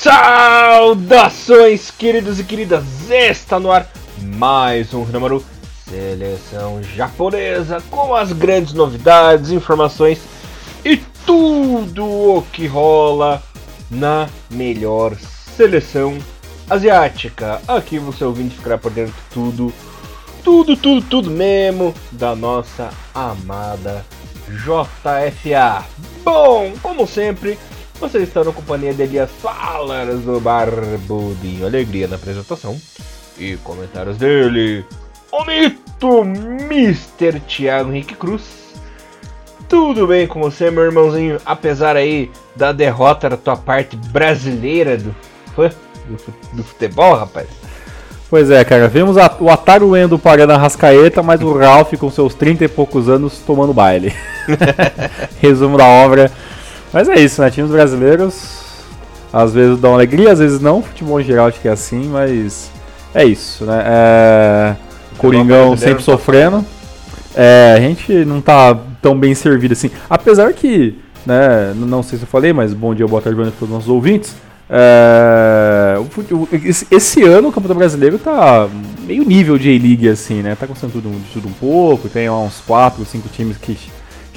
Saudações, queridos e queridas! Está no ar mais um número Seleção Japonesa com as grandes novidades, informações e tudo o que rola na melhor seleção asiática. Aqui você ouvindo ficar por dentro de tudo, tudo, tudo, tudo mesmo da nossa amada JFA. Bom, como sempre, vocês estão na companhia de Elias Falas do Barbudinho. Alegria na apresentação e comentários dele. O mito Mr. Thiago Henrique Cruz. Tudo bem com você, meu irmãozinho? Apesar aí da derrota da tua parte brasileira do, do futebol, rapaz? Pois é, cara, vimos a, o Ataru Endo pagando a Rascaeta, mas o Ralph com seus 30 e poucos anos tomando baile. Resumo da obra. Mas é isso, né? Times brasileiros às vezes dão alegria, às vezes não. Futebol em geral acho que é assim, mas é isso, né? É... Coringão sempre sofrendo. É, a gente não tá tão bem servido assim. Apesar que, né, não sei se eu falei, mas bom dia, boa tarde, boa noite para os nossos ouvintes. É, esse, esse, ano o Campeonato Brasileiro tá meio nível de A-League, assim, né? Tá acontecendo tudo, tudo um pouco, tem uns 4, 5 times que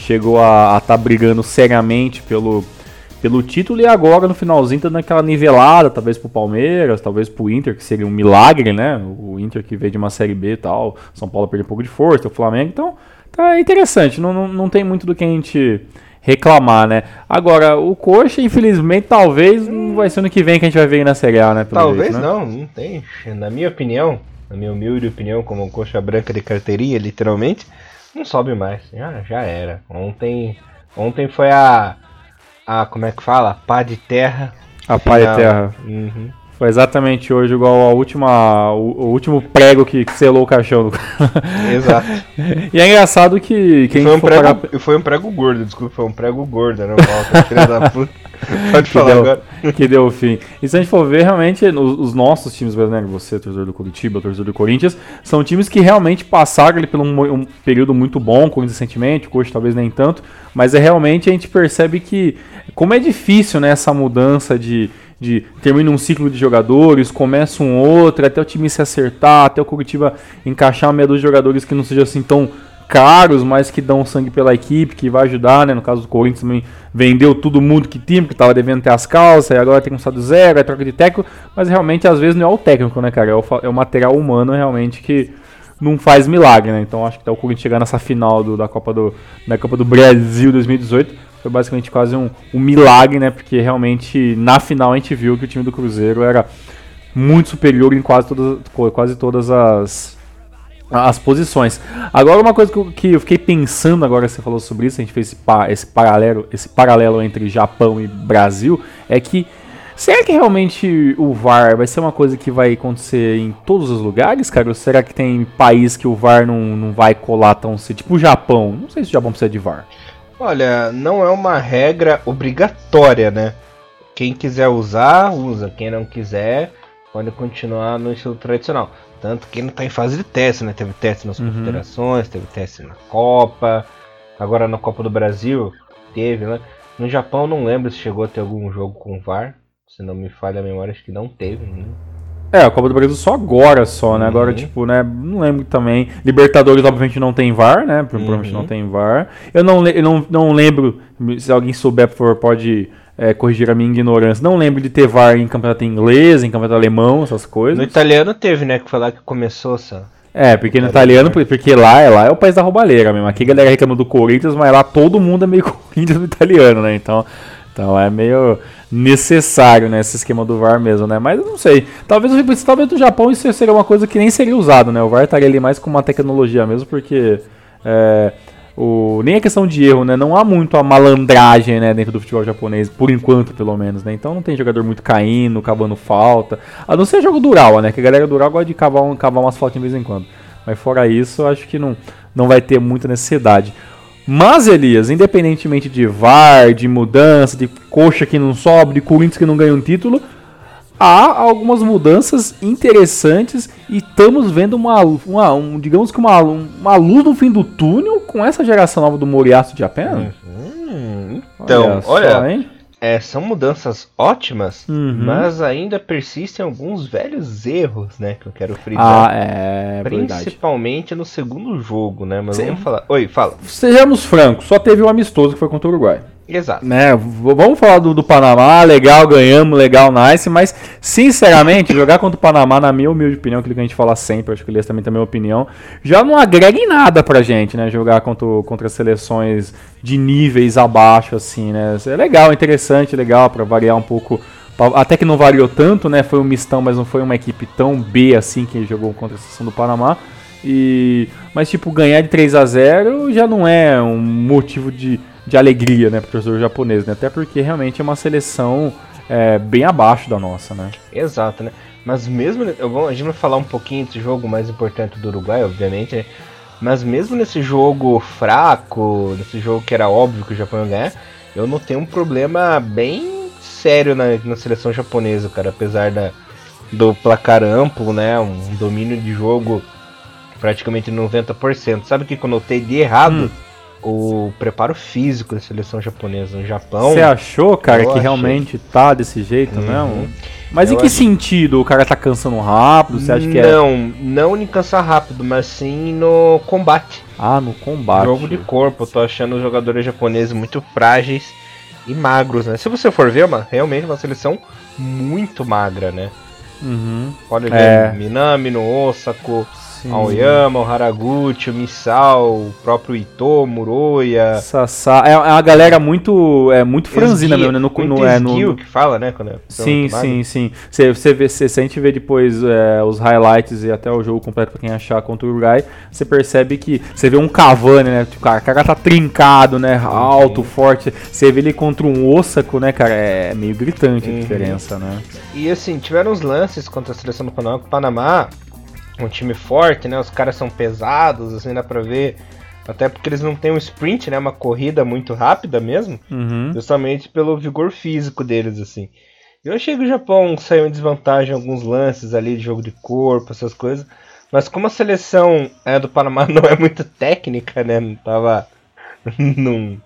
chegou a estar tá brigando seriamente pelo, pelo título e agora no finalzinho tá naquela nivelada, talvez pro Palmeiras, talvez pro Inter, que seria um milagre, né? O Inter que veio de uma Série B e tal, São Paulo perdeu um pouco de força, o Flamengo, então tá interessante, não, não, não tem muito do que a gente reclamar, né? Agora, o Coxa, infelizmente, talvez não vai ser ano que vem que a gente vai ver na Série A, né? Talvez jeito, né? não, não tem. Na minha opinião, na minha humilde opinião, como Coxa Branca de carteirinha, literalmente, não sobe mais. Já, já era. Ontem, ontem foi a, a. Como é que fala? Pá de terra. A pá de terra. Uhum. Foi exatamente hoje igual a última, o, o último prego que, que selou o caixão. Exato. e é engraçado que quem foi um, prego, pagar... foi um prego gordo, desculpa, foi um prego gordo, filha da puta. Pode falar deu, agora. Que deu o fim. E se a gente for ver, realmente, os, os nossos times brasileiros, você, torcedor do Curitiba, torcedor do Corinthians, são times que realmente passaram ali por um, um período muito bom, com recentemente, Coxa talvez nem tanto, mas é realmente a gente percebe que, como é difícil né, essa mudança de de termina um ciclo de jogadores, começa um outro, até o time se acertar, até o Curitiba encaixar meia dúzia de jogadores que não sejam assim tão caros, mas que dão sangue pela equipe, que vai ajudar, né? No caso do Corinthians também vendeu todo mundo que tinha, porque estava devendo ter as calças, e agora tem um estado zero, é troca de técnico, mas realmente às vezes não é o técnico, né, cara? É o, é o material humano realmente que não faz milagre, né? Então acho que tá o Corinthians chegar nessa final do, da Copa do, da Copa do Brasil 2018 foi basicamente quase um, um milagre, né? Porque realmente na final a gente viu que o time do Cruzeiro era muito superior em quase todas, quase todas as, as posições. Agora uma coisa que eu, que eu fiquei pensando agora que você falou sobre isso, a gente fez esse, esse, paralelo, esse paralelo entre Japão e Brasil, é que será que realmente o VAR vai ser uma coisa que vai acontecer em todos os lugares, cara? Ou será que tem país que o VAR não, não vai colar tão cedo? Tipo o Japão. Não sei se o Japão precisa de VAR. Olha, não é uma regra obrigatória, né? Quem quiser usar, usa. Quem não quiser, pode continuar no estilo tradicional. Tanto que não está em fase de teste, né? Teve teste nas uhum. confederações, teve teste na Copa. Agora na Copa do Brasil teve, né? No Japão não lembro se chegou a ter algum jogo com VAR. Se não me falha a memória, acho que não teve. Né? É, a Copa do Brasil só agora só, né? Uhum. Agora, tipo, né? Não lembro também. Libertadores, obviamente, não tem VAR, né? Provavelmente uhum. não tem VAR. Eu não, eu não, não lembro, se alguém souber, por favor, pode é, corrigir a minha ignorância. Não lembro de ter VAR em campeonato inglês, em campeonato alemão, essas coisas. No italiano teve, né? Que foi lá que começou só. É, porque no italiano, porque lá, é lá é o país da roubalheira mesmo. Aqui a galera reclama do Corinthians, mas lá todo mundo é meio Corinthians no italiano, né? Então, então é meio necessário, né? Esse esquema do VAR mesmo, né? Mas eu não sei. Talvez, talvez no Japão isso seria uma coisa que nem seria usado, né? O VAR estaria ali mais com uma tecnologia mesmo, porque é, o, nem a questão de erro, né? Não há muito a malandragem, né? Dentro do futebol japonês, por enquanto, pelo menos, né? Então não tem jogador muito caindo, cavando falta. A não ser jogo dural, né? Que a galera dural gosta de cavar, cavar umas faltas de vez em quando. Mas fora isso, acho que não, não vai ter muita necessidade. Mas, Elias, independentemente de VAR, de mudança, de coxa que não sobe, de Corinthians que não ganha um título, há algumas mudanças interessantes e estamos vendo uma, uma um, digamos que uma, uma luz no fim do túnel com essa geração nova do Moriaço de apenas. Hum, então, olha, só, olha é, são mudanças ótimas, Uhum. mas ainda persistem alguns velhos erros, né? Que eu quero frisar. Ah, é verdade. Principalmente no segundo jogo, né? Mas Sim. vamos falar. Oi, fala. Sejamos francos, só teve um amistoso que foi contra o Uruguai. Exato. Né, vamos falar do, do Panamá, legal, ganhamos, legal, nice, mas sinceramente, jogar contra o Panamá, na minha humilde opinião, aquilo que a gente fala sempre, acho que o Elias também tem a minha opinião, já não agrega em nada pra gente, né? Jogar contra, contra seleções de níveis abaixo, assim, né? É legal, interessante, legal, pra variar um pouco. Até que não variou tanto, né? Foi um mistão, mas não foi uma equipe tão B assim que jogou contra a seleção do Panamá. E, mas, tipo, ganhar de 3 a 0 já não é um motivo de, de alegria, né, pro torcedor japonês, né? Até porque realmente é uma seleção é, bem abaixo da nossa, né? Exato, né? Mas mesmo. Eu vou, a gente vai falar um pouquinho desse jogo mais importante do Uruguai, obviamente, né? Mas mesmo nesse jogo fraco, nesse jogo que era óbvio que o Japão ia ganhar, eu notei um problema bem sério na, na seleção japonesa, cara. Apesar da, do placar amplo, né? Um domínio de jogo praticamente 90%. Sabe o que que eu notei de errado? Hum. O preparo físico da seleção japonesa no Japão. Você achou, cara, que achei. realmente tá desse jeito Uhum. mesmo? Mas Eu em que achei. sentido? O cara tá cansando rápido? Você acha que é. Não, não em cansar rápido, mas sim no combate. Ah, no combate. Jogo de corpo. Eu tô achando os jogadores japoneses muito frágeis e magros, né? Se você for ver, é uma, realmente uma seleção muito magra, né? Uhum. Pode ver É. Minami, no Osako, Sim. Aoyama, o Haraguchi, o Misao, o próprio Ito, Muroya. Sassá. É, é uma galera muito. É muito franzina mesmo, né? No, muito no, é, no, que fala, né? Quando é Sim, sim, sim. Você, você vê, você, se a gente vê depois é, os highlights e até o jogo completo pra quem achar contra o Uruguai, você percebe que você vê um Cavani, né? Tipo, cara, o cara tá trincado, né? Alto, forte. Você vê ele contra um Osako, né, cara? É meio gritante a Uhum. diferença, né? E assim, tiveram os lances contra a seleção do Panamá. Panamá, um time forte, né? Os caras são pesados, assim, dá pra ver. Até porque eles não têm um sprint, né? Uma corrida muito rápida mesmo. Uhum. Justamente pelo vigor físico deles, assim. Eu achei que o Japão saiu em desvantagem em alguns lances ali de jogo de corpo, essas coisas. Mas como a seleção é, do Panamá não é muito técnica, né? Não tava num,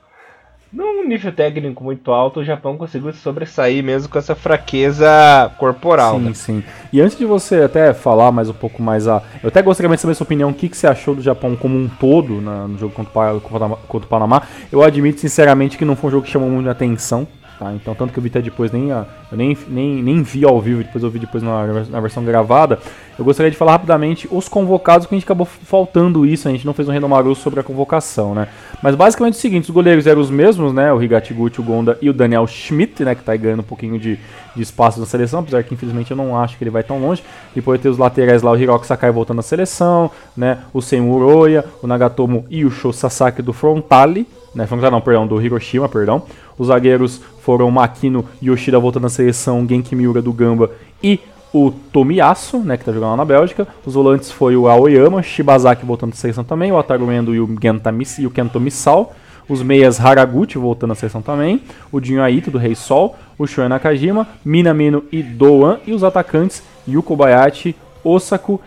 num nível técnico muito alto, o Japão conseguiu se sobressair mesmo com essa fraqueza corporal. Sim, né? sim. E antes de você até falar mais um pouco mais a. Eu até gostaria de saber a sua opinião, o que, que você achou do Japão como um todo na- no jogo contra o, contra, contra o Panamá. Eu admito sinceramente que não foi um jogo que chamou muita atenção. Tá? Então, tanto que eu vi até depois, nem, a- eu nem, nem, nem vi ao vivo, depois eu vi depois na, na versão gravada. Eu gostaria de falar rapidamente os convocados, que a gente acabou faltando isso, a gente não fez um Renomaru sobre a convocação, né? Mas basicamente é o seguinte, os goleiros eram os mesmos, né? O Higatiguchi, o Gonda e o Daniel Schmidt, né? Que tá ganhando um pouquinho de, de espaço na seleção, apesar que infelizmente eu não acho que ele vai tão longe. Depois ter os laterais lá, o Hiroki Sakai voltando à seleção, né? O Senmu Uroya, o Nagatomo e o Sho Sasaki do Frontale, né? Frontale não, perdão, do Hiroshima, perdão. Os zagueiros foram Makino Yoshida voltando à seleção, Genki Miura do Gamba e o Tomiyasu, né, que tá jogando lá na Bélgica. Os volantes foi o Aoyama, Shibazaki voltando à seleção também, o Ataru Endo e o, Genta e o Kento Misao. Os meias Haraguchi voltando à seleção também, o Jinho Aito do Rei Sol, o Shoei Nakajima, Minamino e Doan, e os atacantes Yuko Kobayashi, Osako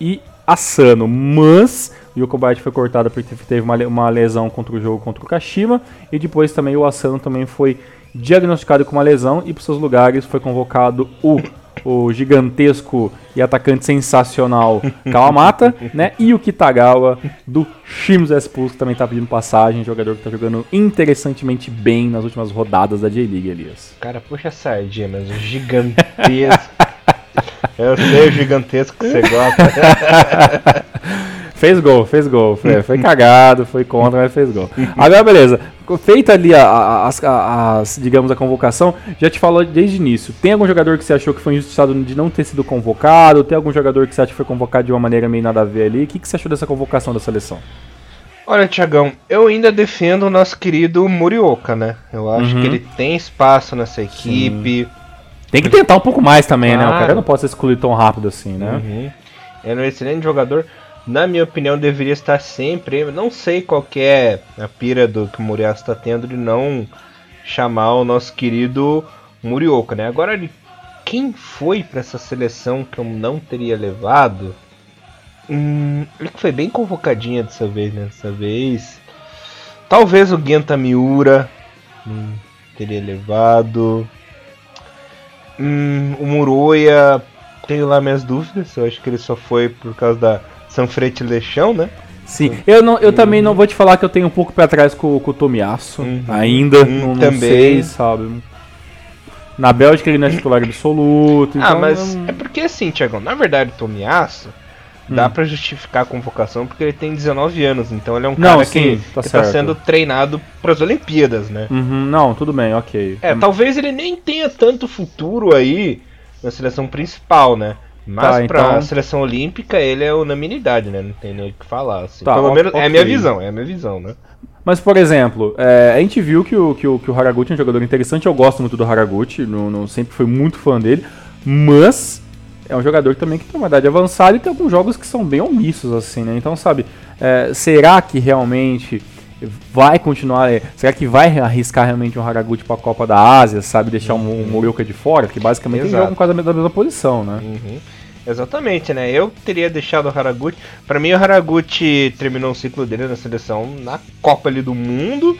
e Asano. Mas o Yuko Kobayashi foi cortado porque teve uma, uma lesão contra o jogo contra o Kashima, e depois também o Asano também foi diagnosticado com uma lesão, e para seus lugares foi convocado o o gigantesco e atacante sensacional Kawamata, né? E o Kitagawa do Shimizu S-Pulse, que também tá pedindo passagem, jogador que tá jogando interessantemente bem nas últimas rodadas da J-League, Elias. Cara, puxa a sardinha, mas o gigantesco. Eu sei o gigantesco que você gosta. Fez gol, fez gol. Foi, foi cagado, foi contra, mas fez gol. Agora, beleza. Feita ali a, a- as, a- digamos, a convocação, já te falou desde o início. Tem algum jogador que você achou que foi injustiçado de não ter sido convocado? Tem algum jogador que você acha que foi convocado de uma maneira meio nada a ver ali? O que, que você achou dessa convocação da seleção? Olha, Tiagão, eu ainda defendo o nosso querido Murioka, né? Eu acho Uhum. que ele tem espaço nessa equipe. Tem que tentar um pouco mais também, né? O Claro. cara não pode ser excluído tão rápido assim, né? Uhum. Ele é um excelente jogador. Na minha opinião, deveria estar sempre. Não sei qual é a pira do que o Muriaço está tendo de não chamar o nosso querido Murioka, né? Agora, quem foi para essa seleção que eu não teria levado? Hum, ele foi bem convocadinha dessa vez, né? Dessa vez. Talvez o Genta Miura. Hum, teria levado. Hum, o Muroia, tenho lá minhas dúvidas. Eu acho que ele só foi por causa da Sanfrete Lechão, né? Sim, eu, não, eu também não vou te falar que eu tenho um pouco pra trás com, com o Tomiasso. Uhum. Ainda, Hum, não, não também. sei, sabe? Na Bélgica ele não é titular absoluto. ah, então mas não- é porque assim, Tiagão, na verdade o Tomiasso dá Hum. pra justificar a convocação porque ele tem 19 anos, então ele é um Não, cara sim, que, tá que tá sendo treinado pras Olimpíadas, né? Uhum, não, tudo bem, ok. É, talvez ele nem tenha tanto futuro aí na seleção principal, né? Mas Tá, pra então- seleção olímpica ele é unanimidade, né? Não tem nem o que falar. Assim. Tá, Pelo menos é a minha visão, é a minha visão, né? Mas, por exemplo, é, a gente viu que o, que, o, que o Haraguchi é um jogador interessante. Eu gosto muito do Haraguchi, não, não- sempre fui muito fã dele. Mas é um jogador também que tem uma idade avançada e tem alguns jogos que são bem omissos, assim, né? Então, sabe, é, será que realmente vai continuar? é, será que vai arriscar realmente um Haraguchi pra Copa da Ásia, sabe? Deixar um, um Morioka de fora? Que basicamente eles Exato. jogam quase da mesma- da mesma posição, né? Uhum. Exatamente, né? Eu teria deixado o Haraguchi. Pra mim, o Haraguchi terminou o ciclo dele na seleção na Copa ali do Mundo.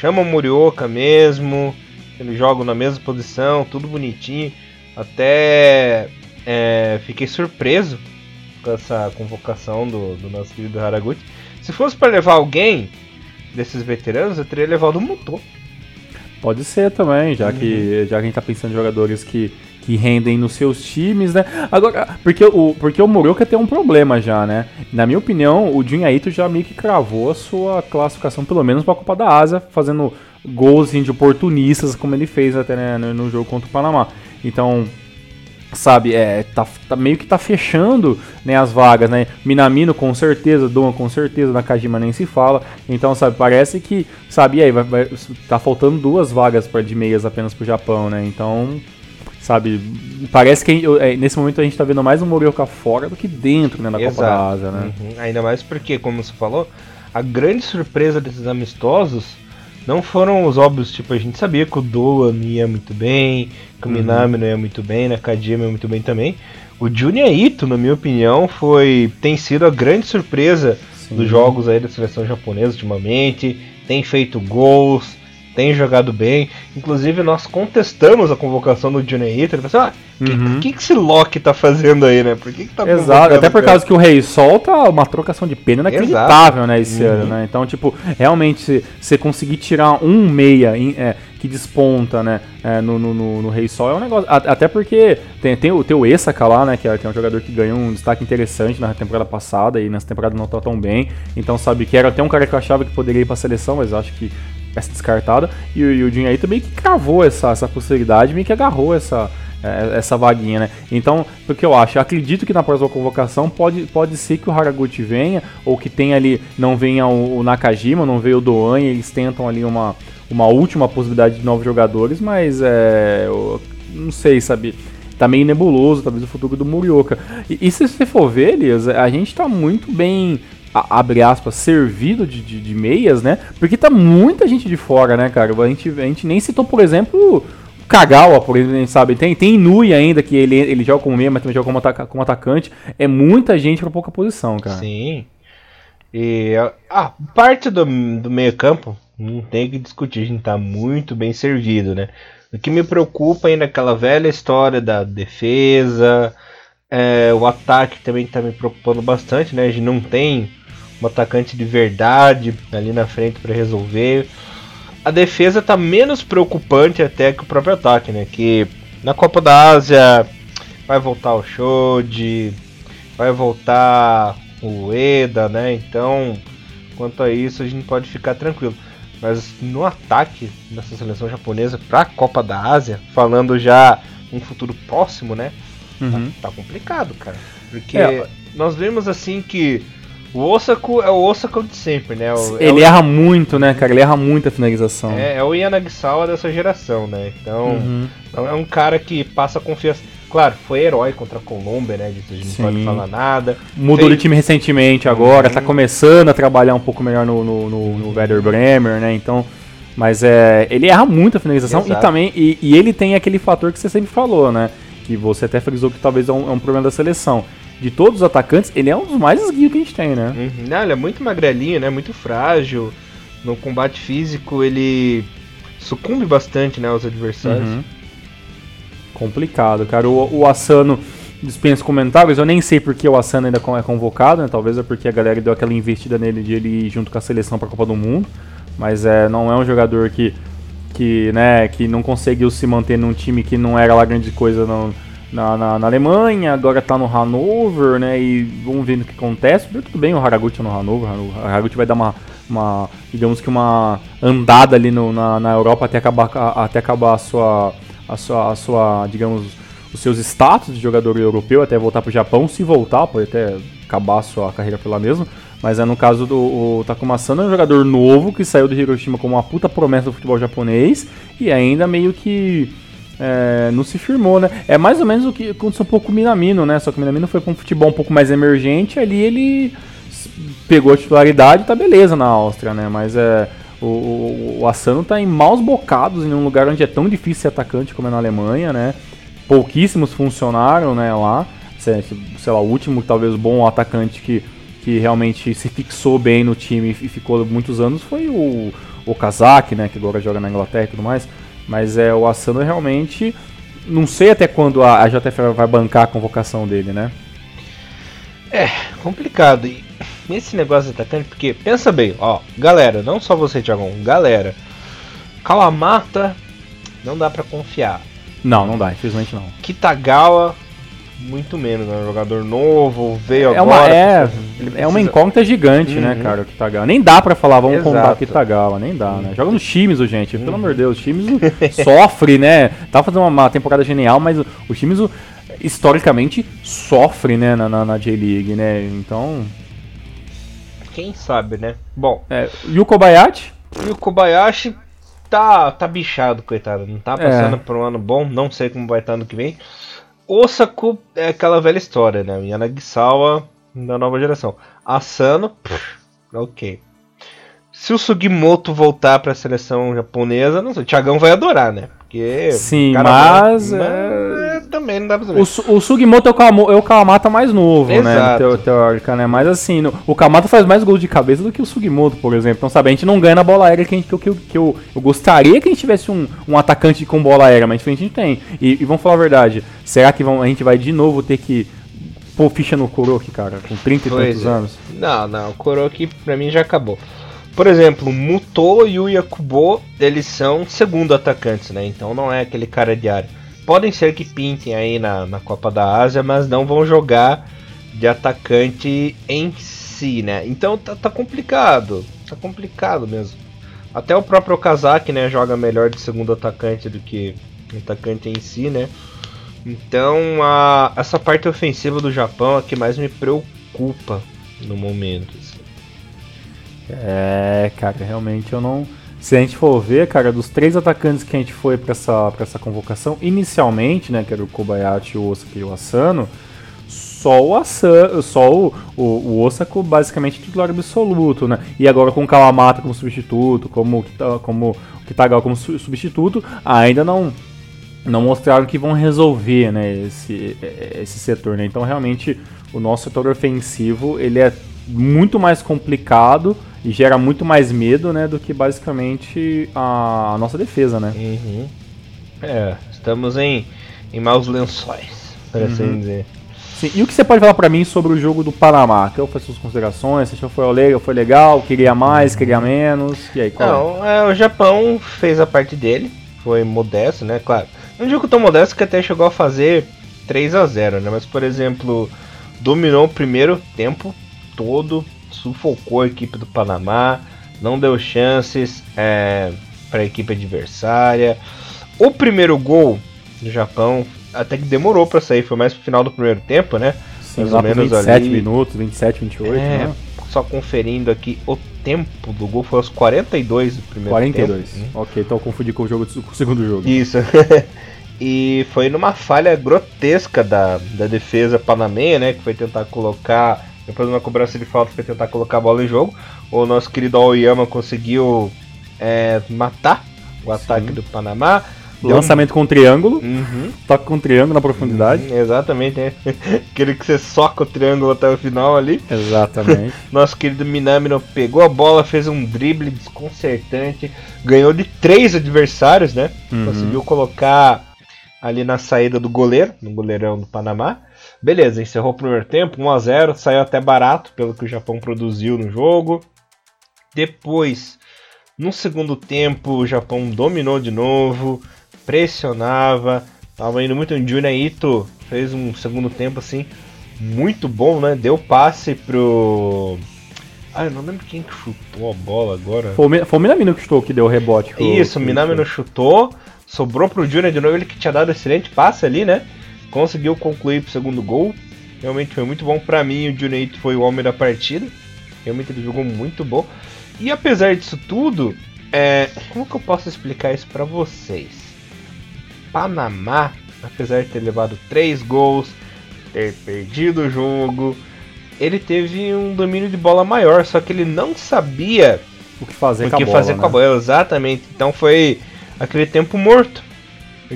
Chama o Morioka mesmo. Eles jogam na mesma posição, tudo bonitinho. Até é, fiquei surpreso com essa convocação do, do nosso querido Haraguchi. Se fosse pra levar alguém desses veteranos, eu teria levado o Mutô. Pode ser também, já Uhum. que já que a gente tá pensando em jogadores que, que rendem nos seus times, né? Agora, porque o, porque o Morioka tem um problema já, né? Na minha opinião, o Jun Aito já meio que cravou a sua classificação, pelo menos pra Copa da Ásia, fazendo gols assim, de oportunistas, como ele fez até né, no jogo contra o Panamá. Então, sabe, é, tá, tá- meio que tá fechando né, as vagas, né? Minamino com certeza, Doma com certeza, Nakajima nem se fala. Então, sabe, parece que, sabe, aí vai, vai- tá faltando duas vagas para de meias apenas pro Japão, né? Então, sabe, parece que é, nesse momento a gente tá vendo mais um Morioka fora do que dentro, né, da Copa da Ásia, né? Uhum. Ainda mais porque, como você falou, a grande surpresa desses amistosos não foram os óbvios, tipo, a gente sabia que o Doa não ia muito bem, que o Uhum. Minami não ia muito bem, né, Nakajima ia muito bem também. O Junya Ito, na minha opinião, foi tem sido a grande surpresa Sim. dos jogos aí da seleção japonesa ultimamente, tem feito gols, tem jogado bem. Inclusive, nós contestamos a convocação do Ito, ele falou assim, ah, o Uhum. que, que, que esse Loki tá fazendo aí, né? Por que, que tá Exato, até por o causa que o Rei Sol tá uma trocação de pena inacreditável, né, esse Uhum. ano, né? Então, tipo, realmente, se você conseguir tirar um meia é, que desponta, né, é, no, no, no, no Rei Sol é um negócio. a- Até porque tem, tem, o, tem o Esaka lá, né, que é, que é um jogador que ganhou um destaque interessante na temporada passada e nessa temporada não tá tão bem. Então, sabe, que era até um cara que eu achava que poderia ir pra seleção, mas acho que essa descartada. E, o- Jun aí também que cravou essa, essa possibilidade, meio que agarrou essa, é, essa vaguinha, né? Então, o que eu acho? Eu acredito que na próxima convocação pode, pode ser que o Haraguchi venha, ou que tenha ali, não venha o, o Nakajima, não venha o Doan, e eles tentam ali uma, uma última possibilidade de novos jogadores, mas é. eu não sei, sabe? Tá meio nebuloso, talvez o futuro do Murioka. E, e se você for ver, Elias, a gente tá muito bem a- abre aspas, servido de, de, de meias, né? Porque tá muita gente de fora, né, cara? A gente, a gente nem citou, por exemplo, o Kagawa, por exemplo, sabe? Tem, tem Inui ainda, que ele, ele joga como meia, mas também joga como, ataca, como atacante. É muita gente pra pouca posição, cara. Sim. E a parte do, do meio campo, não tem que discutir, a gente tá muito bem servido, né? O que me preocupa ainda é aquela velha história da defesa, é, o ataque também tá me preocupando bastante, né? A gente não tem um atacante de verdade ali na frente para resolver. A defesa tá menos preocupante até que o próprio ataque, né? Que na Copa da Ásia vai voltar o Shoji, vai voltar o Eda, né? Então, quanto a isso, a gente pode ficar tranquilo. Mas no ataque dessa seleção japonesa para a Copa da Ásia, falando já um futuro próximo, né? Uhum. Tá, tá complicado, cara. Porque É. nós vimos assim que o Osako é o Osako de sempre, né? O- é Ele o, erra muito, né, cara? Ele erra muito a finalização. é, é o Yanagisawa dessa geração, né? Então, Uhum. não é um cara que passa confiança. Claro, foi herói contra a Colômbia, né? Disso a gente Sim. não pode falar nada. Mudou Fez- de time recentemente agora, Uhum. tá começando a trabalhar um pouco melhor no, no, no, no Werder Bremer, né? Então. Mas é. Ele erra muito a finalização e Exato. também. E, e ele tem aquele fator que você sempre falou, né? Que você até frisou que talvez é um, é um problema da seleção. De todos os atacantes, ele é um dos mais esguios que a gente tem, né? Uhum. Não, ele é muito magrelinho, né? Muito frágil. No combate físico, ele sucumbe bastante, né, aos adversários. Uhum. Complicado, cara. O, o Asano dispensa comentários. Eu nem sei porque o Asano ainda é convocado, né? Talvez é porque a galera deu aquela investida nele de ele ir junto com a seleção para a Copa do Mundo. Mas é, não é um jogador que, que, né, que não conseguiu se manter num time que não era lá grande coisa no, na, na, na, Alemanha, agora está no Hannover, né? E vamos ver o que acontece. Tudo bem o Haraguchi no Hannover, o Haraguchi vai dar uma, uma digamos que uma andada ali no, na, na Europa até acabar, até acabar a sua, a sua, a sua, digamos, os seus status de jogador europeu, até voltar para o Japão, se voltar, pode até acabar a sua carreira pela mesma. Mas é no caso do o Takuma Sano, é um jogador novo que saiu do Hiroshima como uma puta promessa do futebol japonês e ainda meio que é, não se firmou, né? É mais ou menos o que aconteceu um pouco com o Minamino, né? Só que o Minamino foi para um futebol um pouco mais emergente, ali ele pegou a titularidade e tá beleza na Áustria, né? Mas é, o, o, o Asano tá em maus bocados em um lugar onde é tão difícil ser atacante como é na Alemanha, né? Pouquíssimos funcionaram, né, lá. Sei, sei lá, o último, talvez, bom atacante que, que realmente se fixou bem no time e ficou muitos anos foi o, o Kazak, né, que agora joga na Inglaterra e tudo mais. Mas é o Asano realmente. Não sei até quando a, a JFL vai bancar a convocação dele, né? É, complicado. E esse negócio de atacante, porque pensa bem, ó, galera, não só você, Thiagão, galera. Kalamata não dá para confiar. Não, não dá, infelizmente não. Kitagawa muito menos, né? Um jogador novo, veio é agora. Uma, é, precisa... é uma incógnita gigante, né, uhum. né, cara, o Kitagawa. Nem dá pra falar, vamos Exato. contar Kitagawa, nem dá, né? Joga nos times, o gente, uhum. pelo amor de Deus, os times sofre, né? Tá fazendo uma, temporada genial, mas os times historicamente sofre, né, na, na, na J-League, né? Então. Quem sabe, né? Bom. É, e o Kobayashi? E o Kobayashi tá, tá bichado, coitado. Não tá passando é. por um ano bom, não sei como vai estar no que vem. Osako é aquela velha história, né? Yanagisawa da nova geração. Asano, pff, ok. Se o Sugimoto voltar para a seleção japonesa, não sei, o Thiagão vai adorar, né? Porque Sim, mas, vai, é... também não dá pra saber. O, o Sugimoto é o, Kawamo, é o Kawamata mais novo, né, Exato. né? Teórica, né? Mas assim, no, o Kawamata faz mais gols de cabeça do que o Sugimoto, por exemplo. Então, sabe, a gente não ganha na bola aérea que, a gente, que, que, que eu, eu gostaria que a gente tivesse um, um atacante com bola aérea, mas a gente tem. E, e vamos falar a verdade, será que vão, a gente vai de novo ter que pôr ficha no Kuroki, cara, com 30 e tantos é. anos? Não, não, o Kuroki pra mim já acabou. Por exemplo, Muto e o Yakubo, eles são segundo atacantes, né? Então não é aquele cara de área. Podem ser que pintem aí na, na Copa da Ásia, mas não vão jogar de atacante em si, né? Então tá, tá complicado. Tá complicado mesmo. Até o próprio Kazak, né, joga melhor de segundo atacante do que atacante em si, né? Então a, essa parte ofensiva do Japão é que mais me preocupa no momento. É, cara, realmente eu não. Se a gente for ver, cara, dos três atacantes que a gente foi para essa, pra essa convocação, inicialmente, né, que era o Kobayashi, o Osaka e o Asano, só o Asano, só o, o, o basicamente titular absoluto, né? E agora com o Kawamata como substituto, como, como o Kitagawa como substituto, ainda não não mostraram que vão resolver, né, esse, esse setor, né? Então realmente o nosso setor ofensivo, ele é muito mais complicado e gera muito mais medo, né, do que basicamente a, a nossa defesa, né? Uhum. É, estamos em, em maus lençóis, para assim uhum. assim dizer. Sim, e o que você pode falar para mim sobre o jogo do Panamá? Qual foram suas considerações? Você achou que foi legal, foi legal? Queria mais, queria menos? E aí, qual Não, é? É, o Japão fez a parte dele, foi modesto, né? Claro, um jogo tão modesto que até chegou a fazer 3 a 0 né? Mas, por exemplo, dominou o primeiro tempo todo, sufocou a equipe do Panamá, não deu chances é, para a equipe adversária. O primeiro gol do Japão até que demorou para sair, foi mais pro final do primeiro tempo, né? Sim, mais ou menos 27 ali. minutos, 27, 28, é, né? Só conferindo aqui o tempo do gol foi aos 42 do primeiro 42. tempo. 42. Ok, então eu confundi com o, jogo, segundo jogo. Isso. e foi numa falha grotesca da, da defesa panamenha, né? Que foi tentar colocar depois de uma cobrança de falta foi tentar colocar a bola em jogo. O nosso querido Aoyama conseguiu é, matar o ataque Sim. do Panamá. Lançamento com triângulo, Uhum. toque com triângulo na profundidade. Uhum, exatamente, é. Aquele que você soca o triângulo até o final ali. Exatamente. Nosso querido Minamino pegou a bola, fez um drible desconcertante, ganhou de três adversários, né? Uhum. Conseguiu colocar ali na saída do goleiro, no goleirão do Panamá. Beleza, encerrou o primeiro tempo, 1 a 0 saiu até barato pelo que o Japão produziu no jogo. Depois, no segundo tempo, o Japão dominou de novo, pressionava, tava indo muito. O Junior Ito fez um segundo tempo assim muito bom, né? Deu passe pro. Ah, eu não lembro quem que chutou a bola agora. Foi o Minamino que chutou, que deu o rebote. pro- Isso, o pro- Minami não chutou, sobrou pro Junior de novo, ele que tinha dado excelente passe ali, né? Conseguiu concluir pro segundo gol. Realmente foi muito bom pra mim, o Ito foi o homem da partida. Realmente ele jogou muito bom. E apesar disso tudo, é, como que eu posso explicar isso pra vocês? Panamá, apesar de ter levado três gols, ter perdido o jogo, ele teve um domínio de bola maior, só que ele não sabia O que fazer o com a bola, fazer né? com a bola, exatamente. Então foi aquele tempo morto.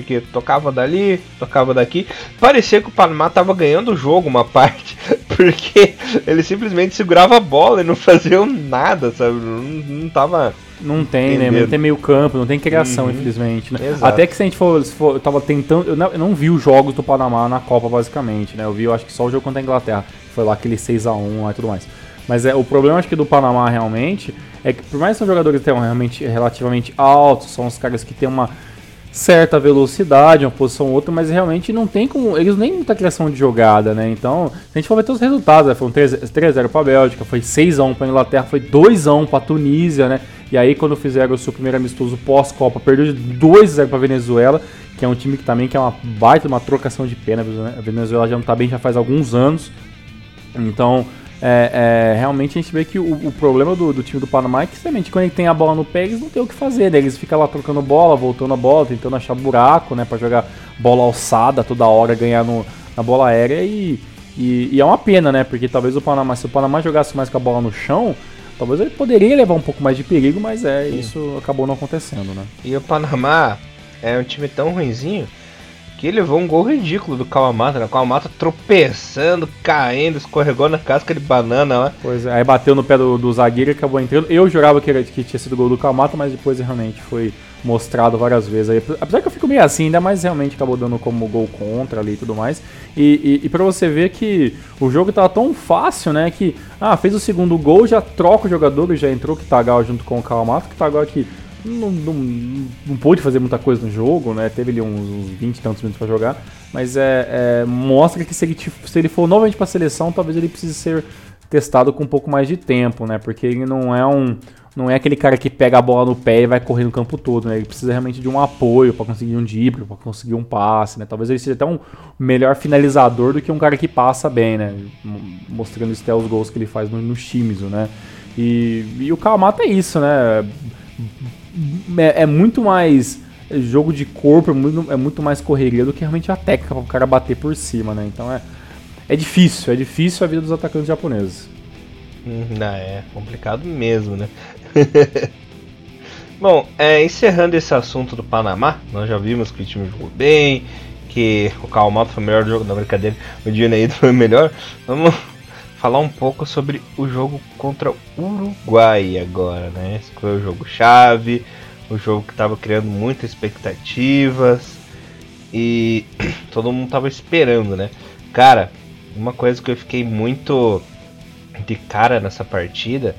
Porque tocava dali, tocava daqui. Parecia que o Panamá tava ganhando o jogo uma parte. Porque ele simplesmente segurava a bola e não fazia nada, sabe? Não, não tava. Não tem, né? Entendendo. Não tem meio campo, não tem criação, Uhum. infelizmente. Né? Exato. Até que se a gente for, for- Eu tava tentando. Eu não, eu não vi os jogos do Panamá na Copa, basicamente, né? Eu vi, eu acho que só o jogo contra a Inglaterra. Foi lá aquele 6x1 lá e tudo mais. Mas é, o problema, acho que do Panamá realmente é que, por mais que são jogadores que tenham realmente relativamente altos, são os caras que têm uma certa velocidade, uma posição ou outra, mas realmente não tem como. Eles nem muita criação de jogada, né? Então, a gente for ver todos os resultados, né? foi um 3 3x0 pra Bélgica, foi 6x1 pra Inglaterra, foi 2x1 pra Tunísia, né? E aí, quando fizeram o seu primeiro amistoso pós-Copa, perdeu de 2x0 pra Venezuela, que é um time que também que é uma baita, uma trocação de pena. A Venezuela já não tá bem já faz alguns anos. Então, é, é, realmente a gente vê que o, o problema do, do time do Panamá é que realmente quando ele tem a bola no pé, eles não tem o que fazer, né? Eles ficam lá trocando bola, voltando a bola, tentando achar buraco, né? Pra jogar bola alçada toda hora, ganhar no, na bola aérea e, e, e é uma pena, né? Porque talvez o Panamá, se o Panamá jogasse mais com a bola no chão, talvez ele poderia levar um pouco mais de perigo, mas é, isso acabou não acontecendo, né? E o Panamá é um time tão ruinzinho que levou um gol ridículo do Kawamata, né? O Kawamata tropeçando, caindo, escorregou na casca de banana lá. Pois é, aí bateu no pé do, do zagueiro e acabou entrando. Eu jurava que, que tinha sido gol do Kamata, mas depois realmente foi mostrado várias vezes. Aí, apesar que eu fico meio assim, ainda mais realmente acabou dando como gol contra ali e tudo mais. E, e, e pra você ver que o jogo tava tão fácil, né? Que, ah, fez o segundo gol, já troca o jogador e já entrou o Kitagal junto com o Kawamata. O Kitagal que não, não, não pôde fazer muita coisa no jogo, né? Teve ali uns, uns 20 e tantos minutos pra jogar. Mas é, é, mostra que se ele, se ele for novamente pra seleção, talvez ele precise ser testado com um pouco mais de tempo, né? Porque ele não é um. Não é aquele cara que pega a bola no pé e vai correr no campo todo, né? Ele precisa realmente de um apoio para conseguir um drible, para conseguir um passe, né? Talvez ele seja até um melhor finalizador do que um cara que passa bem, né? Mostrando isso até os gols que ele faz no, times, né? E, e o Kamata é isso, né? É, é muito mais jogo de corpo, é muito, é muito mais correria do que realmente a técnica para o cara bater por cima, né? Então é, é difícil, é difícil a vida dos atacantes japoneses. Não, é complicado mesmo, né? Bom, é, encerrando esse assunto do Panamá, nós já vimos que o time jogou bem, que o Calmato foi o melhor jogo, na brincadeira, o Dinaído foi o melhor. Vamos falar um pouco sobre o jogo contra o Uruguai agora, né? Esse foi o jogo chave, o jogo que estava criando muitas expectativas e todo mundo estava esperando, né? Cara, uma coisa que eu fiquei muito de cara nessa partida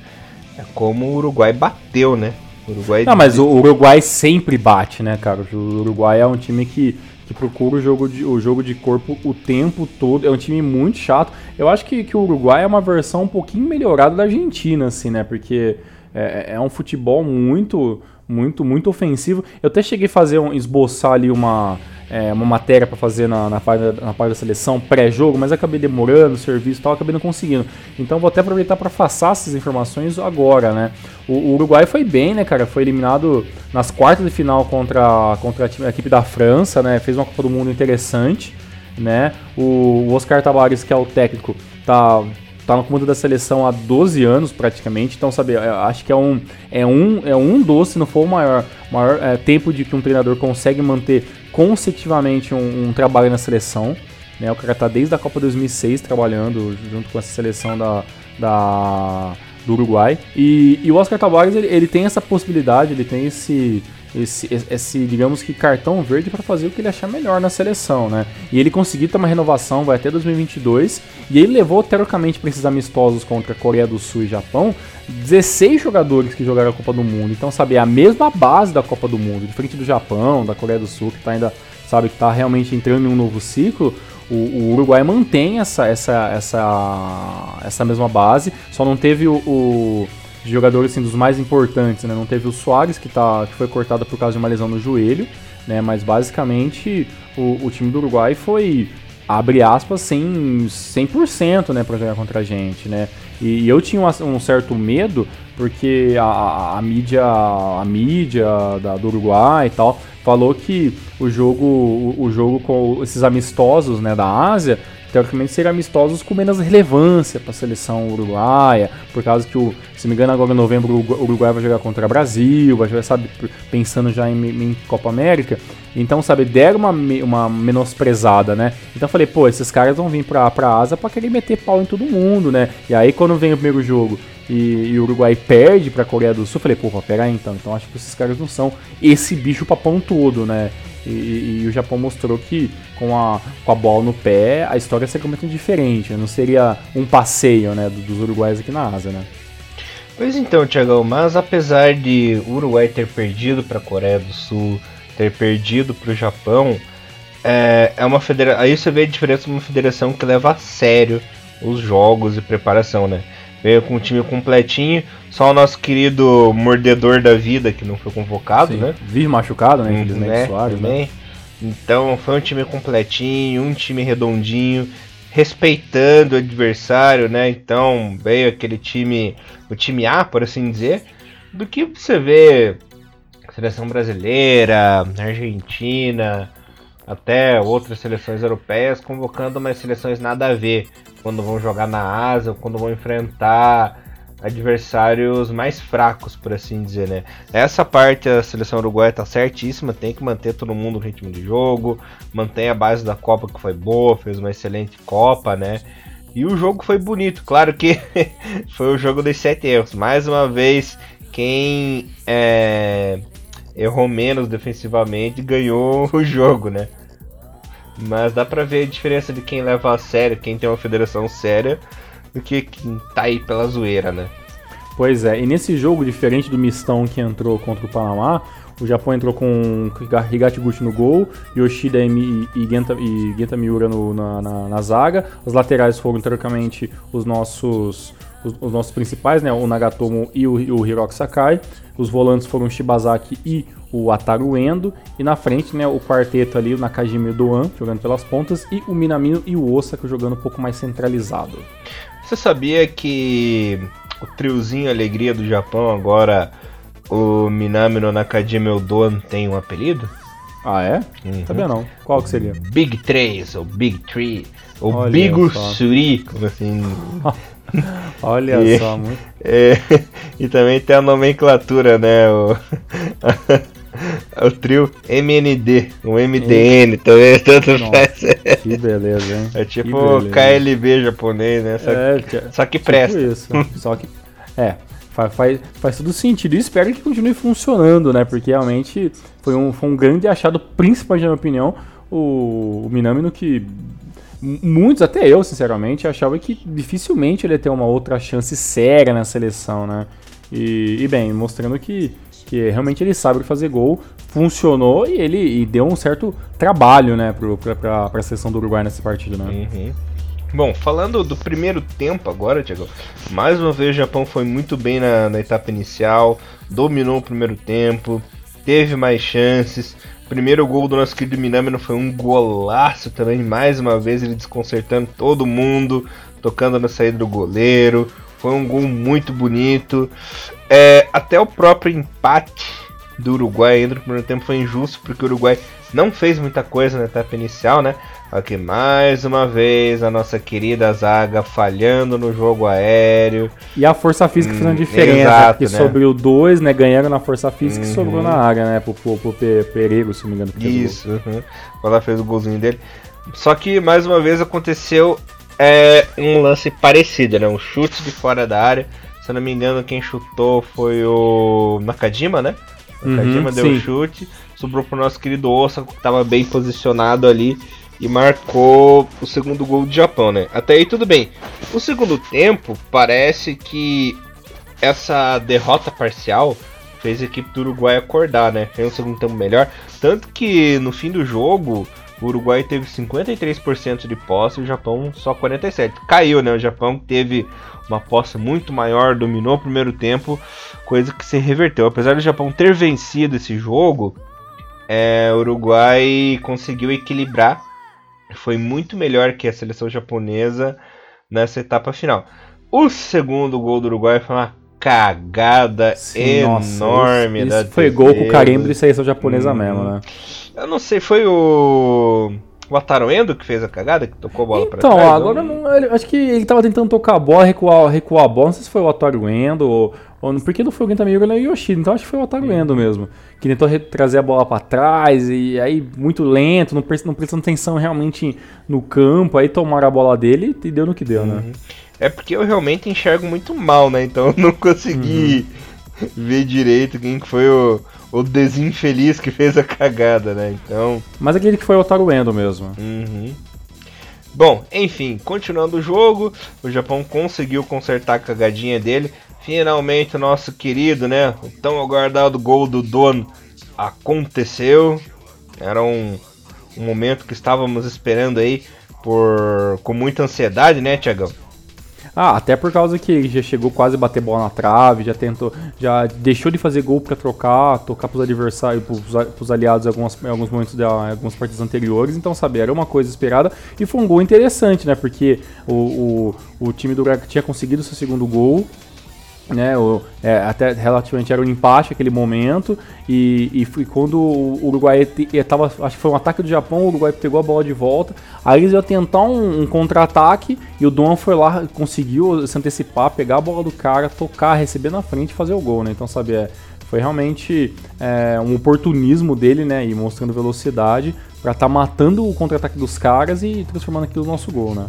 é como o Uruguai bateu, né? O Uruguai Não, mas o Uruguai sempre bate, né, cara? O Uruguai é um time que, que procura o jogo, de, o jogo de corpo o tempo todo. É um time muito chato. Eu acho que, que o Uruguai é uma versão um pouquinho melhorada da Argentina, assim, né? Porque é, é um futebol muito, muito, muito ofensivo. Eu até cheguei a fazer um, esboçar ali uma, é, uma matéria para fazer na, na, parte, na parte da seleção pré-jogo, mas acabei demorando, serviço e tal, acabei não conseguindo. Então vou até aproveitar para passar essas informações agora, né? O, Uruguai foi bem, né, cara? Foi eliminado nas quartas de final contra, contra a, time, a equipe da França, né? Fez uma Copa do Mundo interessante, né? O, o Oscar Tavares, que é o técnico, tá tá no comando da seleção há 12 anos praticamente, então sabe, acho que é um é um é um doce, se não for o maior maior é, tempo de que um treinador consegue manter consecutivamente um, um, trabalho na seleção, né? O cara tá desde a Copa 2006 trabalhando junto com essa seleção da, da do Uruguai. E, e o Oscar Tabares ele, ele tem essa possibilidade, ele tem esse esse, esse, digamos que cartão verde para fazer o que ele achar melhor na seleção, né? E ele conseguiu ter uma renovação, vai até 2022, e ele levou teoricamente para esses amistosos contra Coreia do Sul e Japão 16 jogadores que jogaram a Copa do Mundo. Então, sabe, é a mesma base da Copa do Mundo, diferente do Japão, da Coreia do Sul, que tá ainda, sabe, que tá realmente entrando em um novo ciclo. O, o Uruguai mantém essa, essa, essa, essa mesma base, só não teve o, o de jogadores assim, dos mais importantes, né? Não teve o Soares, que, tá, que foi cortado por causa de uma lesão no joelho, né? Mas basicamente o, o time do Uruguai foi, abre aspas, sem 100% né, para jogar contra a gente, né? E, e eu tinha um, um, certo medo, porque a, a, a mídia, a mídia da, do Uruguai e tal, falou que o jogo, o, o jogo com esses amistosos né, da Ásia teoricamente seriam amistosos com menos relevância para a seleção uruguaia, por causa que, o, se me engano, agora em novembro o Uruguai vai jogar contra o Brasil, vai jogar, sabe, pensando já em, em Copa América. Então, sabe, deram uma, uma menosprezada, né? Então falei, pô, esses caras vão vir pra, pra asa pra querer meter pau em todo mundo, né? E aí quando vem o primeiro jogo e, e o Uruguai perde pra Coreia do Sul, falei, pô, pera aí então. Então acho que esses caras não são esse bicho papão todo, né? E, e, o Japão mostrou que com a, com a bola no pé a história seria completamente diferente. Né? Não seria um passeio né, dos uruguaios aqui na Ásia, né? Pois então, Tiagão, mas apesar de o Uruguai ter perdido para a Coreia do Sul, ter perdido para o Japão, é, é uma federação. Aí você vê a diferença de uma federação que leva a sério os jogos e preparação, né? Veio com o time completinho, só o nosso querido mordedor da vida que não foi convocado, Sim. né? Vive machucado, né? Infelizmente, né? Soares, né? Então foi um time completinho, um time redondinho, respeitando o adversário, né? Então veio aquele time, o time A, por assim dizer, do que você vê seleção brasileira, Argentina, até outras seleções europeias convocando umas seleções nada a ver quando vão jogar na Ásia, quando vão enfrentar adversários mais fracos, por assim dizer, né? Essa parte a seleção uruguaia tá certíssima, tem que manter todo mundo no ritmo de jogo, mantém a base da Copa que foi boa, fez uma excelente Copa, né? E o jogo foi bonito, claro que foi o jogo dos sete erros. Mais uma vez, quem é, errou menos defensivamente ganhou o jogo, né? Mas dá pra ver a diferença de quem leva a sério, quem tem uma federação séria do que quem tá aí pela zoeira, né? Pois é, e nesse jogo, diferente do mistão que entrou contra o Panamá, o Japão entrou com Higashiguchi no gol, Yoshida e, e, Genta, e Genta Miura no, na, na, na, zaga. Os laterais foram, teoricamente, os nossos, os, os, nossos principais, né? o Nagatomo e o, o Hiroki Sakai. Os volantes foram o Shibazaki e o Ataru Endo. E na frente, né, o quarteto ali, o Nakajima e o Doan, jogando pelas pontas. E o Minamino e o Osaka jogando um pouco mais centralizado. Você sabia que o triozinho Alegria do Japão agora, o Minami no Nakajima Eldon tem um apelido? Ah, é? Uhum. Sabia não. Qual que seria? Big 3, ou Big 3, ou Olha Big Suri, como assim... Olha e, só, muito... É, e também tem a nomenclatura, né? O... o trio MND, o MDN também, tanto Nossa, faz. Que beleza, hein? É tipo KLB japonês, né? Só, é, que, só que tipo presta. Isso. Só que. É, faz, faz, faz tudo sentido. E espero que continue funcionando, né? Porque realmente foi um, foi um grande achado, principalmente na minha opinião, o, o Minami no que muitos, até eu, sinceramente, achava que dificilmente ele ia ter uma outra chance séria na seleção, né? E, e bem, mostrando que que realmente ele sabe fazer gol, funcionou e ele e deu um certo trabalho, né, para a seleção do Uruguai nessa partida, né? Uhum. Bom, falando do primeiro tempo agora, Thiago, mais uma vez o Japão foi muito bem na, na etapa inicial, dominou o primeiro tempo, teve mais chances. Primeiro gol do nosso querido Minami foi um golaço também, mais uma vez ele desconcertando todo mundo, tocando na saída do goleiro. Foi um gol muito bonito. É, até o próprio empate do Uruguai ainda no primeiro tempo foi injusto, porque o Uruguai não fez muita coisa na etapa inicial, né? Aqui mais uma vez a nossa querida zaga falhando no jogo aéreo. E a força física hum, fazendo diferença, exato, porque né? sobrou dois, né? Ganharam na força física uhum. e sobrou na área, né? Pro, pro, pro Perego, se não me engano. Isso, uhum. ela fez o golzinho dele. Só que mais uma vez aconteceu é, um lance parecido, né? Um chute de fora da área. Se eu não me engano, quem chutou foi o Nakajima, né? Nakajima uhum, deu o um chute, sobrou pro nosso querido Osaka, que estava bem posicionado ali e marcou o segundo gol do Japão, né? Até aí tudo bem. O segundo tempo parece que essa derrota parcial fez a equipe do Uruguai acordar, né? Fez um segundo tempo melhor, tanto que no fim do jogo o Uruguai teve 53% de posse e o Japão só 47. Caiu, né? O Japão teve uma posse muito maior, dominou o primeiro tempo, coisa que se reverteu. Apesar do Japão ter vencido esse jogo, é, o Uruguai conseguiu equilibrar foi muito melhor que a seleção japonesa nessa etapa final. O segundo gol do Uruguai foi uma cagada Sim, enorme. Nossa, isso, isso foi gol com o carimbo de seleção japonesa hum, mesmo, né? Eu não sei, foi o. O Ataru Endo que fez a cagada, que tocou a bola então, pra trás? Então, agora não, ele, acho que ele tava tentando tocar a bola, recuar, recuar a bola. Não sei se foi o Ataru Endo ou, ou. Porque não foi o Genta Miura nem o Yoshida, então acho que foi o Ataru Endo mesmo. Que tentou trazer a bola para trás e aí muito lento, não, não prestando atenção realmente no campo. Aí tomaram a bola dele e deu no que deu, né? uhum. né? É porque eu realmente enxergo muito mal, né? Então eu não consegui uhum. ver direito quem foi o o desinfeliz que fez a cagada, né? Então. Mas aquele que foi o Otaru Endo mesmo. Uhum. Bom, enfim, continuando o jogo, o Japão conseguiu consertar a cagadinha dele. Finalmente o nosso querido, né? O tão aguardado gol do Dono aconteceu. Era um, um momento que estávamos esperando aí por com muita ansiedade, né, Tiagão? Ah, até por causa que já chegou quase a bater bola na trave, já tentou, já deixou de fazer gol para trocar, tocar pros adversários, pros, pros aliados em, algumas, em alguns momentos, de, algumas partidas anteriores, então, sabe, era uma coisa esperada e foi um gol interessante, né, porque o, o, o time do Braga tinha conseguido seu segundo gol, né, o, é, até relativamente era um empate aquele momento e, e quando o Uruguai estava, acho que foi um ataque do Japão, o Uruguai pegou a bola de volta, aí eles iam tentar um, um contra-ataque e o Dom foi lá, conseguiu se antecipar, pegar a bola do cara, tocar, receber na frente e fazer o gol, né, então sabe, é, foi realmente é, um oportunismo dele, né, e mostrando velocidade para estar tá matando o contra-ataque dos caras e transformando aquilo no nosso gol, né.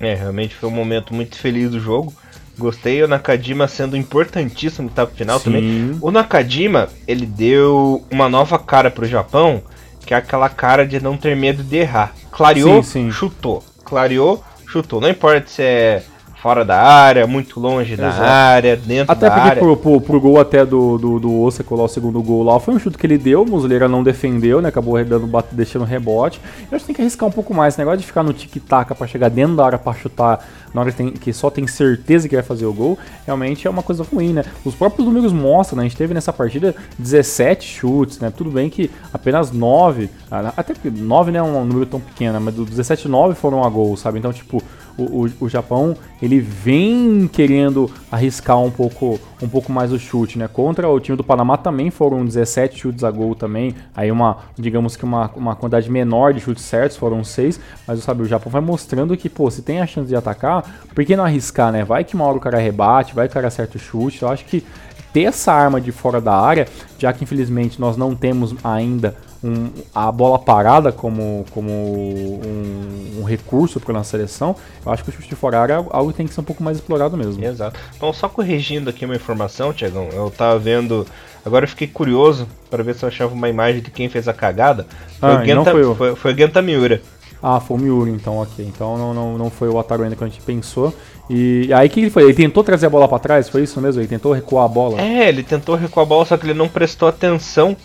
É, realmente foi um momento muito feliz do jogo. Gostei, o Nakajima sendo importantíssimo no etapa final Sim. também. O Nakajima, ele deu uma nova cara pro Japão, que é aquela cara de não ter medo de errar. Clareou, sim, sim. chutou. Clareou, chutou. Não importa se é fora da área, muito longe Exato. da área, dentro até da área. Até porque pro, gol até do, do, do Osaka lá, o segundo gol lá, foi um chute que ele deu, o Muslera não defendeu, né? Acabou dando, deixando rebote. Eu acho que tem que arriscar um pouco mais. Esse negócio de ficar no tic-tac pra chegar dentro da área pra chutar na hora que, tem, que só tem certeza que vai fazer o gol, realmente é uma coisa ruim, né? Os próprios números mostram, né? A gente teve nessa partida 17 chutes, né? Tudo bem que apenas 9, até porque 9 não é um número tão pequeno, né? mas do 17, 9 foram a gol, sabe? Então, tipo, o, o, o, Japão ele vem querendo arriscar um pouco, um pouco mais o chute, né? Contra o time do Panamá também foram 17 chutes a gol também, aí uma, digamos que uma, uma quantidade menor de chutes certos, foram 6, mas sabe, o Japão vai mostrando que, pô, se tem a chance de atacar, por que não arriscar, né? Vai que uma hora o cara rebate, vai que o cara acerta o chute, eu acho que ter essa arma de fora da área, já que infelizmente nós não temos ainda um, a bola parada como, como um, um recurso para nossa seleção, eu acho que o chute de fora área é algo que tem que ser um pouco mais explorado mesmo. Exato. Então, só corrigindo aqui uma informação, Tiagão, eu tava vendo. Agora eu fiquei curioso para ver se eu achava uma imagem de quem fez a cagada. Foi, ah, o, Genta, foi, foi, foi o Genta Miura. Ah, foi o Miura, então, ok. Então não, não, não foi o Ataru ainda que a gente pensou. E aí o que ele foi? Ele tentou trazer a bola para trás, foi isso mesmo? Ele tentou recuar a bola? É, ele tentou recuar a bola, só que ele não prestou atenção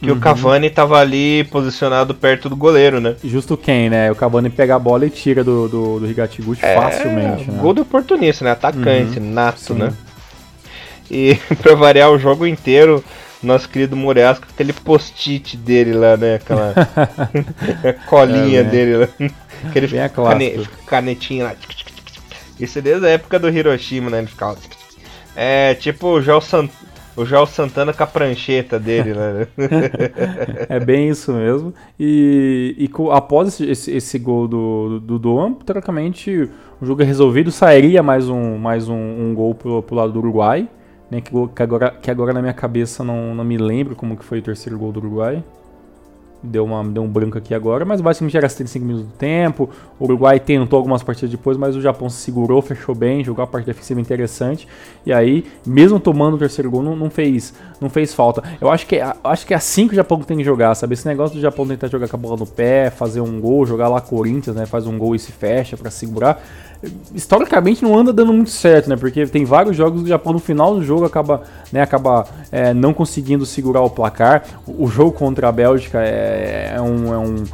que uhum. o Cavani tava ali posicionado perto do goleiro, né? Justo quem, né? O Cavani pega a bola e tira do, do, do Rigatigut é, facilmente, né? Gol do oportunista, né? Atacante, uhum. nato, Sim. né? E pra variar o jogo inteiro, nosso querido Moreas com aquele post-it dele lá, né? Aquela colinha é, dele lá. Aquele cane, canetinha lá. Isso é desde a época do Hiroshima, né? Ele ficava. É tipo o Joel Sant o João Santana com a prancheta dele, né? é bem isso mesmo. E, e após esse, esse, gol do, do, do teoricamente o jogo é resolvido, sairia mais um, mais um, um gol pro, pro lado do Uruguai. Né, que, agora, que agora na minha cabeça não, não me lembro como que foi o terceiro gol do Uruguai deu, uma, deu um branco aqui agora, mas basicamente era 75 minutos do tempo. O Uruguai tentou algumas partidas depois, mas o Japão se segurou, fechou bem, jogou a parte defensiva interessante. E aí, mesmo tomando o terceiro gol, não, não fez, não fez falta. Eu acho que, acho que é assim que o Japão tem que jogar, sabe? Esse negócio do Japão tentar jogar com a bola no pé, fazer um gol, jogar lá Corinthians, né? Faz um gol e se fecha para segurar historicamente não anda dando muito certo, né? Porque tem vários jogos do Japão no final do jogo acaba, né, acaba é, não conseguindo segurar o placar. O, jogo contra a Bélgica é, é, um, é, um,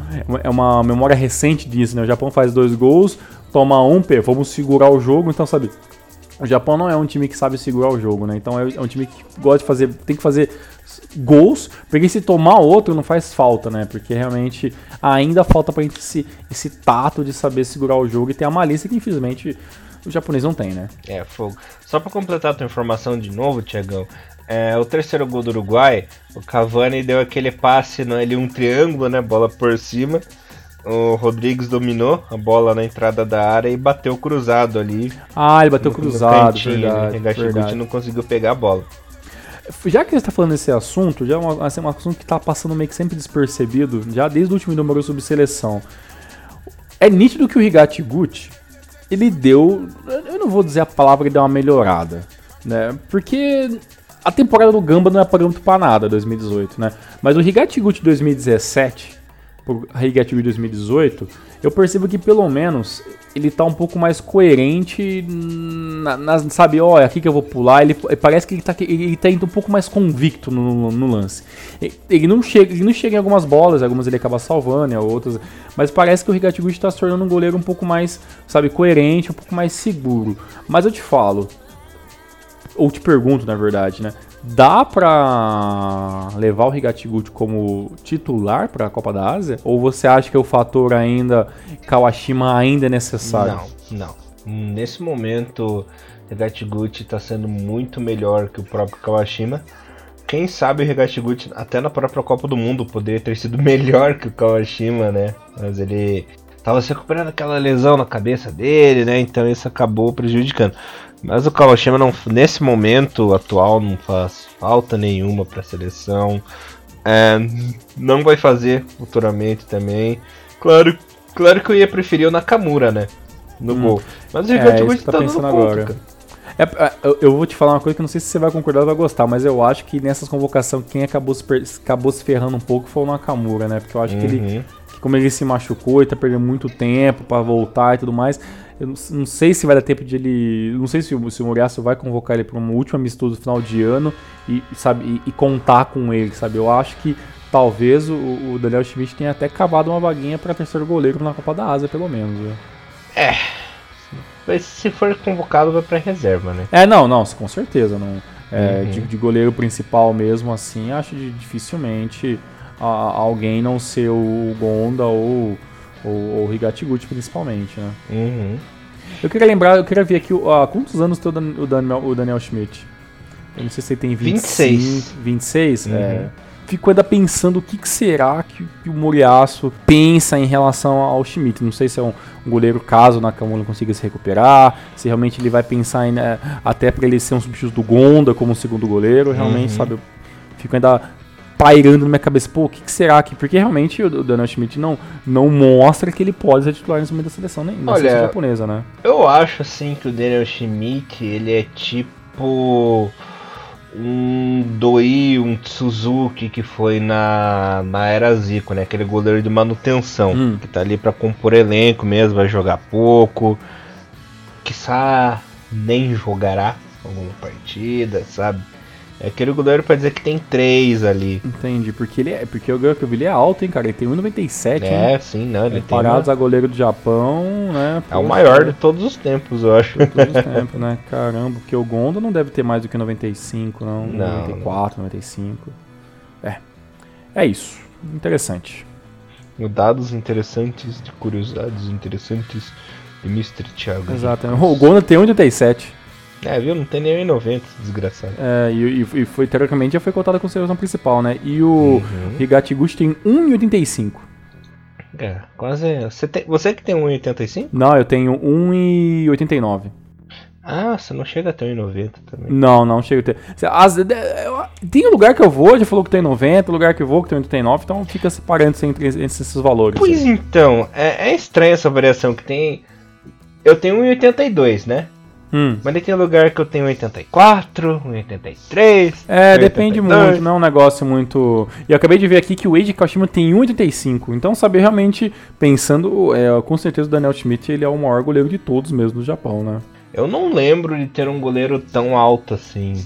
é uma memória recente disso, né? O Japão faz dois gols, toma um, pê, vamos segurar o jogo, então sabe. O Japão não é um time que sabe segurar o jogo, né? Então é, é um time que gosta de fazer, tem que fazer gols, porque se tomar outro não faz falta, né? Porque realmente ainda falta pra gente esse, esse tato de saber segurar o jogo e ter a malícia que infelizmente o japonês não tem, né? É, fogo. Só para completar a tua informação de novo, Tiagão, é, o terceiro gol do Uruguai, o Cavani deu aquele passe no, ali, um triângulo, né? Bola por cima. O Rodrigues dominou a bola na entrada da área e bateu cruzado ali. Ah, ele bateu cruzado, cantinho, verdade, né? não conseguiu pegar a bola. Já que você está falando desse assunto, já é uma, assim, um assunto que está passando meio que sempre despercebido, já desde o último número sobre seleção. É nítido que o Rigatti Gucci, ele deu, eu não vou dizer a palavra que deu uma melhorada, né? Porque a temporada do Gamba não é parâmetro para nada, 2018, né? Mas o Rigatti Gucci 2017 pro Rigatti Gucci 2018, eu percebo que pelo menos ele tá um pouco mais coerente na, na sabe, ó, é aqui que eu vou pular, ele parece que ele tá, ele tá indo um pouco mais convicto no, no lance. Ele não, chega, ele não chega em algumas bolas, algumas ele acaba salvando, outras, mas parece que o Rigatiguchi está se tornando um goleiro um pouco mais, sabe, coerente, um pouco mais seguro. Mas eu te falo, ou te pergunto, na verdade, né, dá pra levar o Higatiguchi como titular para a Copa da Ásia? Ou você acha que o fator ainda Kawashima ainda é necessário? Não, não. Nesse momento, o Higatiguchi está sendo muito melhor que o próprio Kawashima. Quem sabe o Higatiguchi, até na própria Copa do Mundo, poderia ter sido melhor que o Kawashima, né? Mas ele estava se recuperando aquela lesão na cabeça dele, né? Então isso acabou prejudicando. Mas o Kawashima não, nesse momento atual não faz falta nenhuma para a seleção. É, não vai fazer futuramente também. Claro, claro que eu ia preferir o Nakamura, né? No hum. gol. Mas o Ricardo é, tá, tá pensando agora. É, é, eu vou te falar uma coisa que não sei se você vai concordar ou vai gostar, mas eu acho que nessas convocações quem acabou se, acabou se ferrando um pouco foi o Nakamura, né? Porque eu acho uhum. que ele, uhum. que como ele se machucou e tá perdendo muito tempo para voltar e tudo mais, eu não, não, sei se vai dar tempo de ele. Não sei se o, se o Muriaço vai convocar ele para um último amistoso final de ano e, sabe, e, e, contar com ele, sabe? Eu acho que talvez o, o Daniel Schmidt tenha até cavado uma vaguinha para terceiro goleiro na Copa da Ásia, pelo menos. É. Mas se for convocado, vai para reserva, né? É, não, não, com certeza. Não. É, uhum. de, de, goleiro principal mesmo, assim, acho dificilmente a, alguém não ser o Gonda ou ou, ou Higatiguchi principalmente, né? Uhum. Eu queria lembrar, eu queria ver aqui há quantos anos tem o Daniel, o Daniel Schmidt. Eu não sei se ele tem 25, 26. 26? Uhum. É. Fico ainda pensando o que, que será que, que, o Moriaço pensa em relação ao Schmidt. Não sei se é um, um goleiro caso o Nakamura consiga se recuperar, se realmente ele vai pensar em, né, até para ele ser um substituto do Gonda como segundo goleiro. Realmente, uhum. sabe, eu fico ainda pairando na minha cabeça, pô, o que, que, será que. Porque realmente o Daniel Schmidt não, não mostra que ele pode ser titular nesse momento da seleção, nem na Olha, seleção japonesa, né? Eu acho assim que o Daniel Schmidt, ele é tipo um Doi, um Suzuki que foi na, na era Zico, né? Aquele goleiro de manutenção, hum. que tá ali para compor elenco mesmo, vai jogar pouco. Quiçá nem jogará alguma partida, sabe? É aquele goleiro pra dizer que tem três ali. Entendi, porque ele é. Porque o que eu vi ele é alto, hein, cara? Ele tem 1,97. É, hein? sim, não. Ele é, tem parados uma... a goleiro do Japão, né? É o maior de todos os tempos, eu acho. De todos os tempos, né? Caramba, porque o Gonda não deve ter mais do que 95, não. não 94, não. 95. É. É isso. Interessante. Dados interessantes, de curiosidades interessantes de Mr. Thiago. Exato. O Gonda tem 1,87. É, viu? Não tem nem 90, desgraçado. É, e, e foi, teoricamente, já foi cotada com a seleção principal, né? E o Uhum. Higatiguchi tem 1,85. É, quase. Você, tem, você que tem 1,85? Não, eu tenho 1,89. Ah, você não chega até 1,90 também. Não, não chega a ter. Cê- As, tem lugar que eu vou, já falou que tem 90, lugar que eu vou que tem 89, então fica separando entre, entre esses valores. Pois então, é, é estranha essa variação que tem. Eu tenho 1,82, né? Hum. Mas daí tem lugar que eu tenho 1,84, 1,83. É, depende 1,82. muito, não é um negócio muito. E eu acabei de ver aqui que o Eiji Kawashima tem 1,85. Então, saber realmente, pensando, é, com certeza o Daniel Schmidt ele é o maior goleiro de todos mesmo do Japão, né? Eu não lembro de ter um goleiro tão alto assim.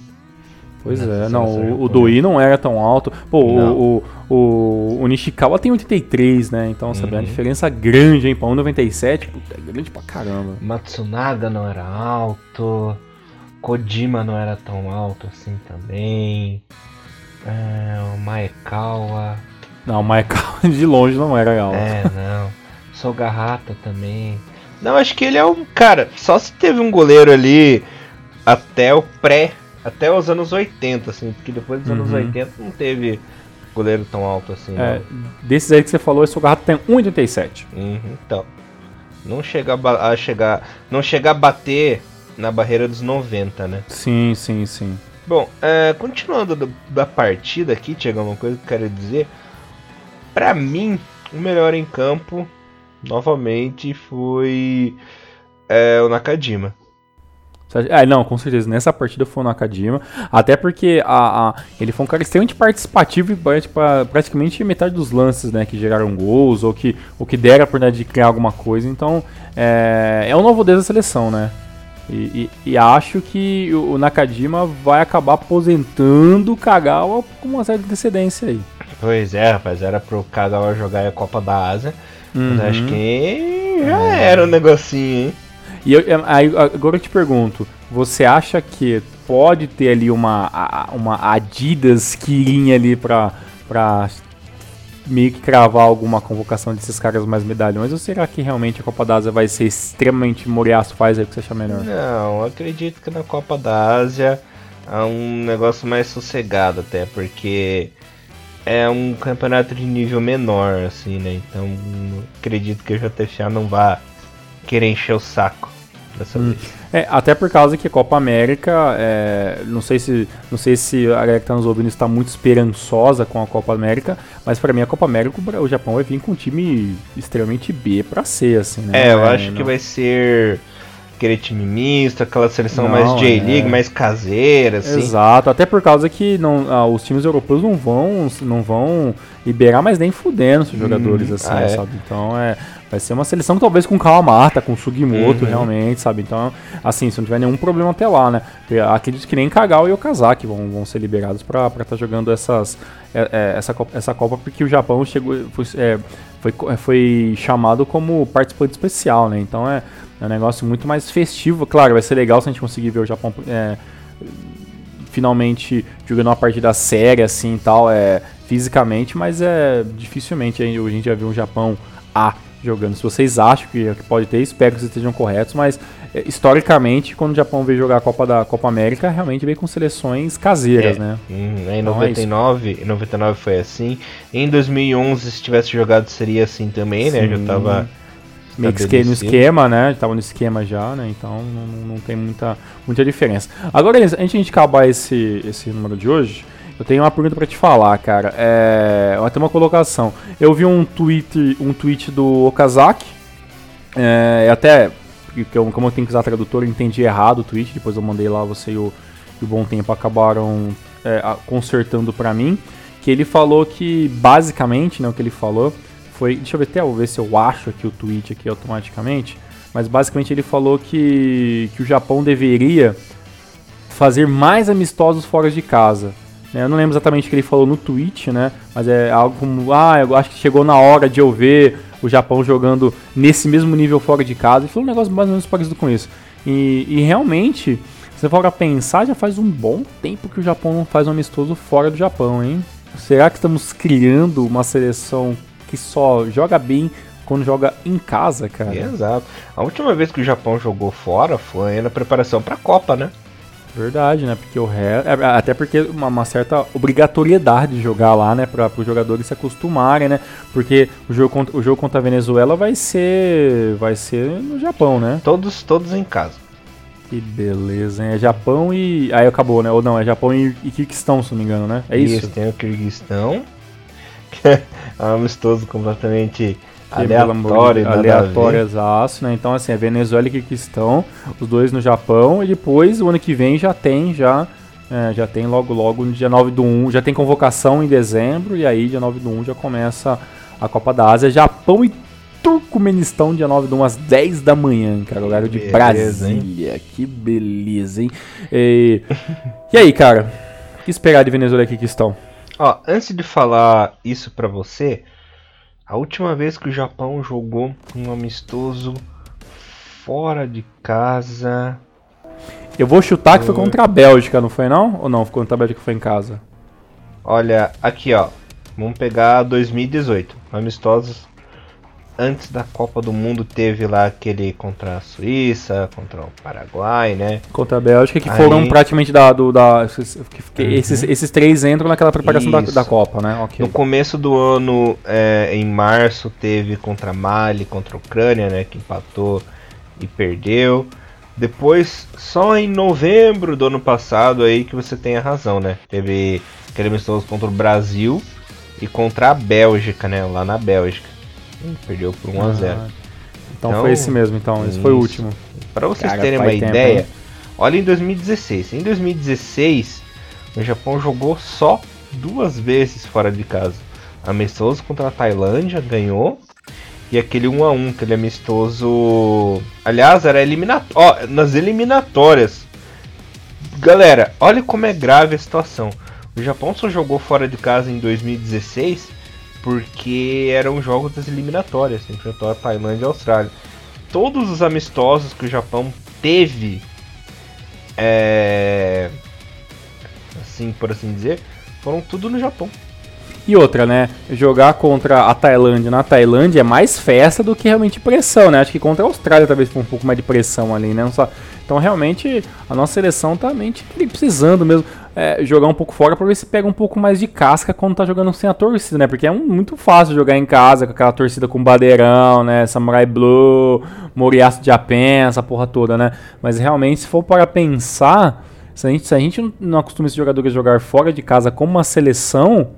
Pois Na é, não, o, o. Doi não era tão alto. Pô, o, o, o, o Nishikawa tem 83, né? Então, sabe, é uma Uhum. diferença grande, hein? Pra 1,97, puta, é grande pra caramba. Matsunaga não era alto. Kojima não era tão alto assim também. É, o Maekawa. Não, o Michael de longe não era alto. É, não. Sogahata também. Não, acho que ele é um. Cara, só se teve um goleiro ali até o pré. Até os anos 80, assim. Porque depois dos anos Uhum. 80 não teve goleiro tão alto assim. É, desses aí que você falou, esse Sogahata tem 1,87. não. Uhum, então. Não chega a, chegar. Não chegar a bater na barreira dos 90, né? Sim, sim, sim. Bom, é, continuando do- da partida aqui, Tiago, uma coisa que eu quero dizer. Pra mim, o melhor em campo, novamente, foi é, o Nakajima. Ah, não, com certeza. Nessa partida foi o Nakajima. Até porque a, a- ele foi um cara extremamente participativo e pra- praticamente metade dos lances, né? Que geraram gols ou que, ou que deram a oportunidade de criar alguma coisa. Então, é, é o novo da seleção, né? E, e- e acho que o, Nakajima vai acabar aposentando o Kagawa com uma certa antecedência aí. Pois é, rapaz, era pro Kagawa jogar a Copa da Ásia. Mas Uhum. acho que já era um negocinho, hein? E eu- é, agora eu te pergunto, você acha que pode ter ali uma, uma Adidas Kirin ali pra, pra meio que cravar alguma convocação desses caras mais medalhões? Ou será que realmente a Copa da Ásia vai ser extremamente Moriaço faz aí o que você acha melhor? Não, acredito que na Copa da Ásia é um negócio mais sossegado até, porque é um campeonato de nível menor, assim, né? Então acredito que o JFA não vá querer encher o saco dessa Hum. vez. É, até por causa que a Copa América, é, não sei se não sei se a galera que tá nos ouvindo está muito esperançosa com a Copa América, mas pra mim a Copa América o Japão vai vir com um time extremamente B pra C, assim, né? É, eu Não acho que não- vai ser aquele time misto, aquela seleção Não, mais J-League, é. mais caseira, assim. Exato, até por causa que não, ah, os times europeus não vão, não vão liberar mais nem fudendo esses jogadores, assim, ah, é. sabe? Então é, vai ser uma seleção talvez com Kawamata, com Sugimoto, Uhum. realmente, sabe? Então, assim, se não tiver nenhum problema até lá, né? Acredito que nem Kagawa e Okazaki vão, vão ser liberados pra estar jogando essas, é, é, essa, Copa, essa Copa, porque o Japão chegou, foi, é, foi, co- foi chamado como participante especial, né? Então é, é um negócio muito mais festivo. Claro, vai ser legal se a gente conseguir ver o Japão é, finalmente jogando uma partida séria assim e tal, é, fisicamente, mas é dificilmente a gente já viu um Japão A jogando. Se vocês acham que, pode ter, espero que vocês estejam corretos, mas é, historicamente, quando o Japão veio jogar a Copa da Copa América, realmente veio com seleções caseiras, É. né? Hum, em Então é 99, em 99 foi assim. Em 2011, se tivesse jogado, seria assim também, né? Já Sim. tava meio que no esquema, né? Tava no esquema já, né? Então não, não- não tem muita, muita diferença. Agora, antes de a gente acabar esse, esse número de hoje, eu tenho uma pergunta pra te falar, cara. É, até uma colocação. Eu vi um tweet, um tweet do Okazaki, é, até porque eu- como eu tenho que usar tradutor, eu entendi errado o tweet. Depois eu mandei lá, você e o, e o Bom Tempo acabaram é, consertando pra mim. Que ele falou que, basicamente, né, o que ele falou foi. Deixa eu ver até eu ver se eu acho aqui o tweet aqui automaticamente. Mas basicamente ele falou que, que o Japão deveria fazer mais amistosos fora de casa. Né? Eu não lembro exatamente o que ele falou no tweet, né? Mas é algo como, ah, eu acho que chegou na hora de eu ver o Japão jogando nesse mesmo nível fora de casa. Ele falou um negócio mais ou menos parecido com isso. E, e realmente, se você for pensar, já faz um bom tempo que o Japão não faz um amistoso fora do Japão, hein? Será que estamos criando uma seleção que só joga bem quando joga em casa, cara? Exato. A última vez que o Japão jogou fora foi na preparação pra Copa, né? Verdade, né? Porque o ré. é, Até porque uma, uma certa obrigatoriedade de jogar lá, né? Para os jogadores se acostumarem, né? Porque o jogo, contra, o jogo contra a Venezuela vai ser. Vai ser no Japão, né? Todos, todos em casa. Que beleza, hein? É Japão e. Aí acabou, né? Ou não, é Japão e, e Kirguistão, se não me engano, né? É isso? tem o Kirguistão, que é um amistoso completamente Que, aleatório, a aleatório, exato, né? Então, assim, é Venezuela e Kirguistão, os dois no Japão, e depois, o ano que vem, já tem, já, é, já tem logo, logo, no dia 9 do 1, já tem convocação em dezembro, e aí, dia 9 do 1, já começa a Copa da Ásia, Japão e Turcomenistão, dia 9 do 1, às 10 da manhã, cara, horário de Beleza, hein? Brasília, que beleza, hein? E, e aí, cara, o que esperar de Venezuela e Kirguistão? Ó, antes de falar isso pra você, a última vez que o Japão jogou um amistoso fora de casa. Eu vou chutar que foi contra a Bélgica, não foi não? Ou não, contra a Bélgica foi em casa? Olha, aqui ó, vamos pegar 2018, amistosos antes da Copa do Mundo teve lá aquele contra a Suíça, contra o Paraguai, né? Contra a Bélgica, que Aí- foram praticamente da, do, da Uhum. esses, esses três entram naquela preparação da, da Copa, né? Ok. No começo do ano, é, em março, teve contra Mali, contra a Ucrânia, né? Que empatou e perdeu. Depois, só em novembro do ano passado aí que você tem a razão, né? Teve aquele amistoso contra o Brasil e contra a Bélgica, né? Lá na Bélgica. Hum, Perdeu por 1 a 0 Ah, Então, Então, foi esse mesmo, então. Esse foi o isso. último. Para vocês Cara, terem uma tempo, ideia, hein? olha em 2016. Em 2016, o Japão jogou só duas vezes fora de casa. Amistoso contra a Tailândia, ganhou. E aquele 1 a 1 aquele amistoso. Aliás, era eliminatório. Ó, nas eliminatórias. Galera, olha como é grave a situação. O Japão só jogou fora de casa em 2016 porque eram jogos das eliminatórias. Enfrentou a Tailândia e a Austrália. Todos os amistosos que o Japão teve, é, assim por assim dizer, foram tudo no Japão. E outra, né? Jogar contra a Tailândia na Tailândia é mais festa do que realmente pressão, né? Acho que contra a Austrália talvez foi um pouco mais de pressão ali, né? Então realmente a nossa seleção tá realmente precisando mesmo é, jogar um pouco fora pra ver se pega um pouco mais de casca quando tá jogando sem a torcida, né? Porque é um- muito fácil jogar em casa com aquela torcida com bandeirão, né? Samurai Blue, Moriaço de Japan, essa porra toda, né? Mas realmente se for para pensar, se a gente, se a gente não- não acostuma esses jogadores a jogar fora de casa como uma seleção,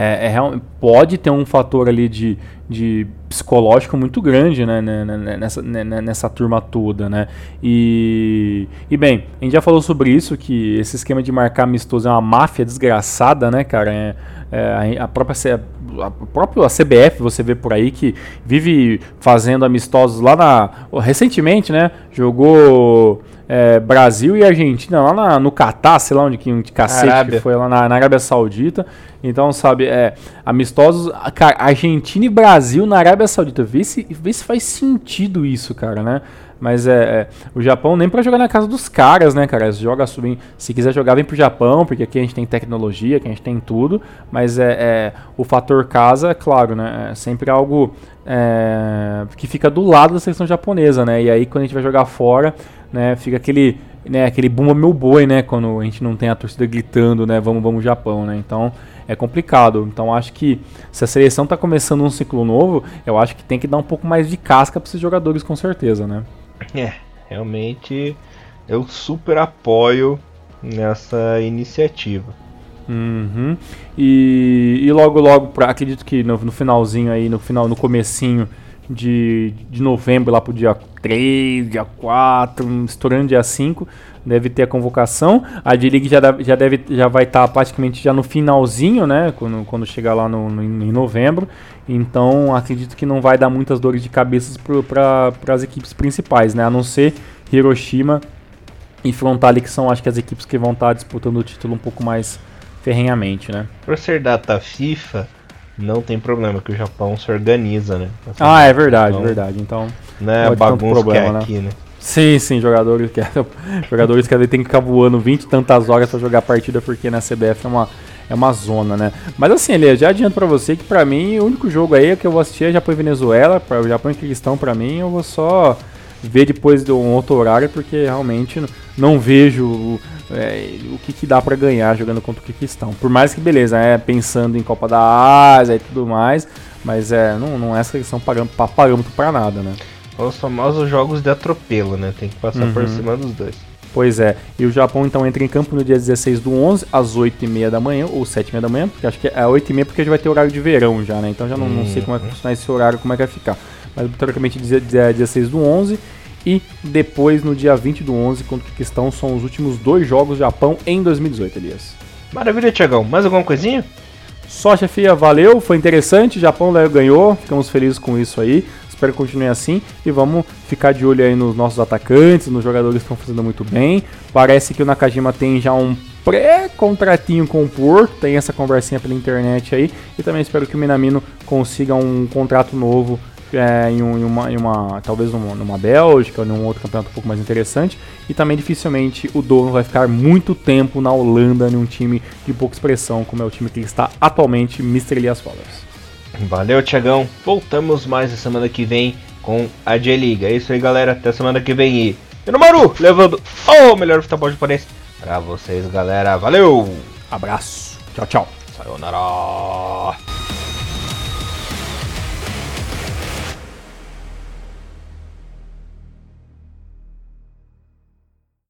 é, é pode ter um fator ali de, de psicológico muito grande né, né, né, nessa, né, né, nessa turma toda, né? E, e bem, a gente já falou sobre isso, que esse esquema de marcar amistoso é uma máfia desgraçada, né, cara? É, é, a, própria a própria CBF, você vê por aí, que vive fazendo amistosos lá na... Recentemente, né? Jogou... é, Brasil e Argentina lá na- no Catar, sei lá onde que, onde cacete que foi, lá na, na Arábia Saudita. Então, sabe, é, amistosos, cara, Argentina e Brasil na Arábia Saudita. Vê se, vê se faz sentido isso, cara, né? Mas é, é, o Japão nem pra jogar na casa dos caras, né, cara? Joga subir, se quiser jogar, vem pro Japão, porque aqui a gente tem tecnologia, aqui a gente tem tudo. Mas é, é, o fator casa, é claro, né? É sempre algo é, que fica do lado da seleção japonesa, né? E aí quando a gente vai jogar fora, né, fica aquele, né, aquele bumba meu boi, né, quando a gente não tem a torcida gritando, né, vamos, vamos Japão, né? Então é complicado. Então acho que se a seleção tá começando um ciclo novo, eu acho que tem que dar um pouco mais de casca para esses jogadores com certeza, né? É, realmente eu super apoio nessa iniciativa. Uhum. E, e logo logo, pra, acredito que no, no finalzinho aí, no final, no comecinho de, de novembro, lá pro dia 3, dia 4, estourando dia 5, deve ter a convocação. A D-League já, deve- já, deve, já vai estar praticamente já no finalzinho, né? Quando, quando chegar lá no, no- em novembro. Então acredito que não vai dar muitas dores de cabeça para as equipes principais, né? A não ser Hiroshima e Frontale, que são acho que as equipes que vão estar disputando o título um pouco mais ferrenhamente, né? Por ser data FIFA, não tem problema que o Japão se organiza, né? Assim, Ah, é verdade, então, verdade. Então, Não é bagunça problema, que é né? aqui, né? Sim, sim, jogadores que jogadores que tem que ficar voando 20 e tantas horas pra jogar partida porque na CBF é uma é uma zona, né? Mas assim, Elia, já adianto pra você que pra mim o único jogo aí que eu vou assistir é Japão e Venezuela, para o Japão e Kirguistão pra mim, eu vou só ver depois de um outro horário, porque realmente não vejo é, o que, que dá para ganhar jogando contra o Kyrgyzstão. Por mais que, beleza, é pensando em Copa da Ásia e tudo mais, mas é, não, não é seleção parâmetro para nada, né? Os famosos jogos de atropelo, né? Tem que passar uhum. por cima dos dois. Pois é, e o Japão então entra em campo no dia 16 do 11, às 8h30 da manhã, ou 7h30 da manhã, porque acho que é 8h30 porque já vai ter horário de verão já, né? Então já não, não sei como é que uhum. funciona esse horário, como é que vai ficar. Mas teoricamente dia, dia 16 do 11 e depois no dia 20 do 11, quando que estão são os últimos dois jogos do Japão em 2018, Elias. Maravilha, Tiagão. Mais alguma coisinha? Só, chefia, valeu, foi interessante, Japão ganhou, ficamos felizes com isso aí. Espero que continue assim e vamos ficar de olho aí nos nossos atacantes, nos jogadores que estão fazendo muito bem. Parece que o Nakajima tem já um pré-contratinho com o Porto, tem essa conversinha pela internet aí. E também espero que o Minamino consiga um contrato novo é, em, um, em, uma, em, uma, talvez numa, numa Bélgica ou em um outro campeonato um pouco mais interessante. E também dificilmente o dono vai ficar muito tempo na Holanda, em um time de pouca expressão, como é o time que está atualmente, Mr. Elias Fowlers. Valeu, Tiagão. Voltamos mais a semana que vem com a J-Liga. É isso aí, galera. Até semana que vem. E no Maru, levando o melhor futebol japonês pra vocês, galera. Valeu! Abraço. Tchau, tchau. Sayonara.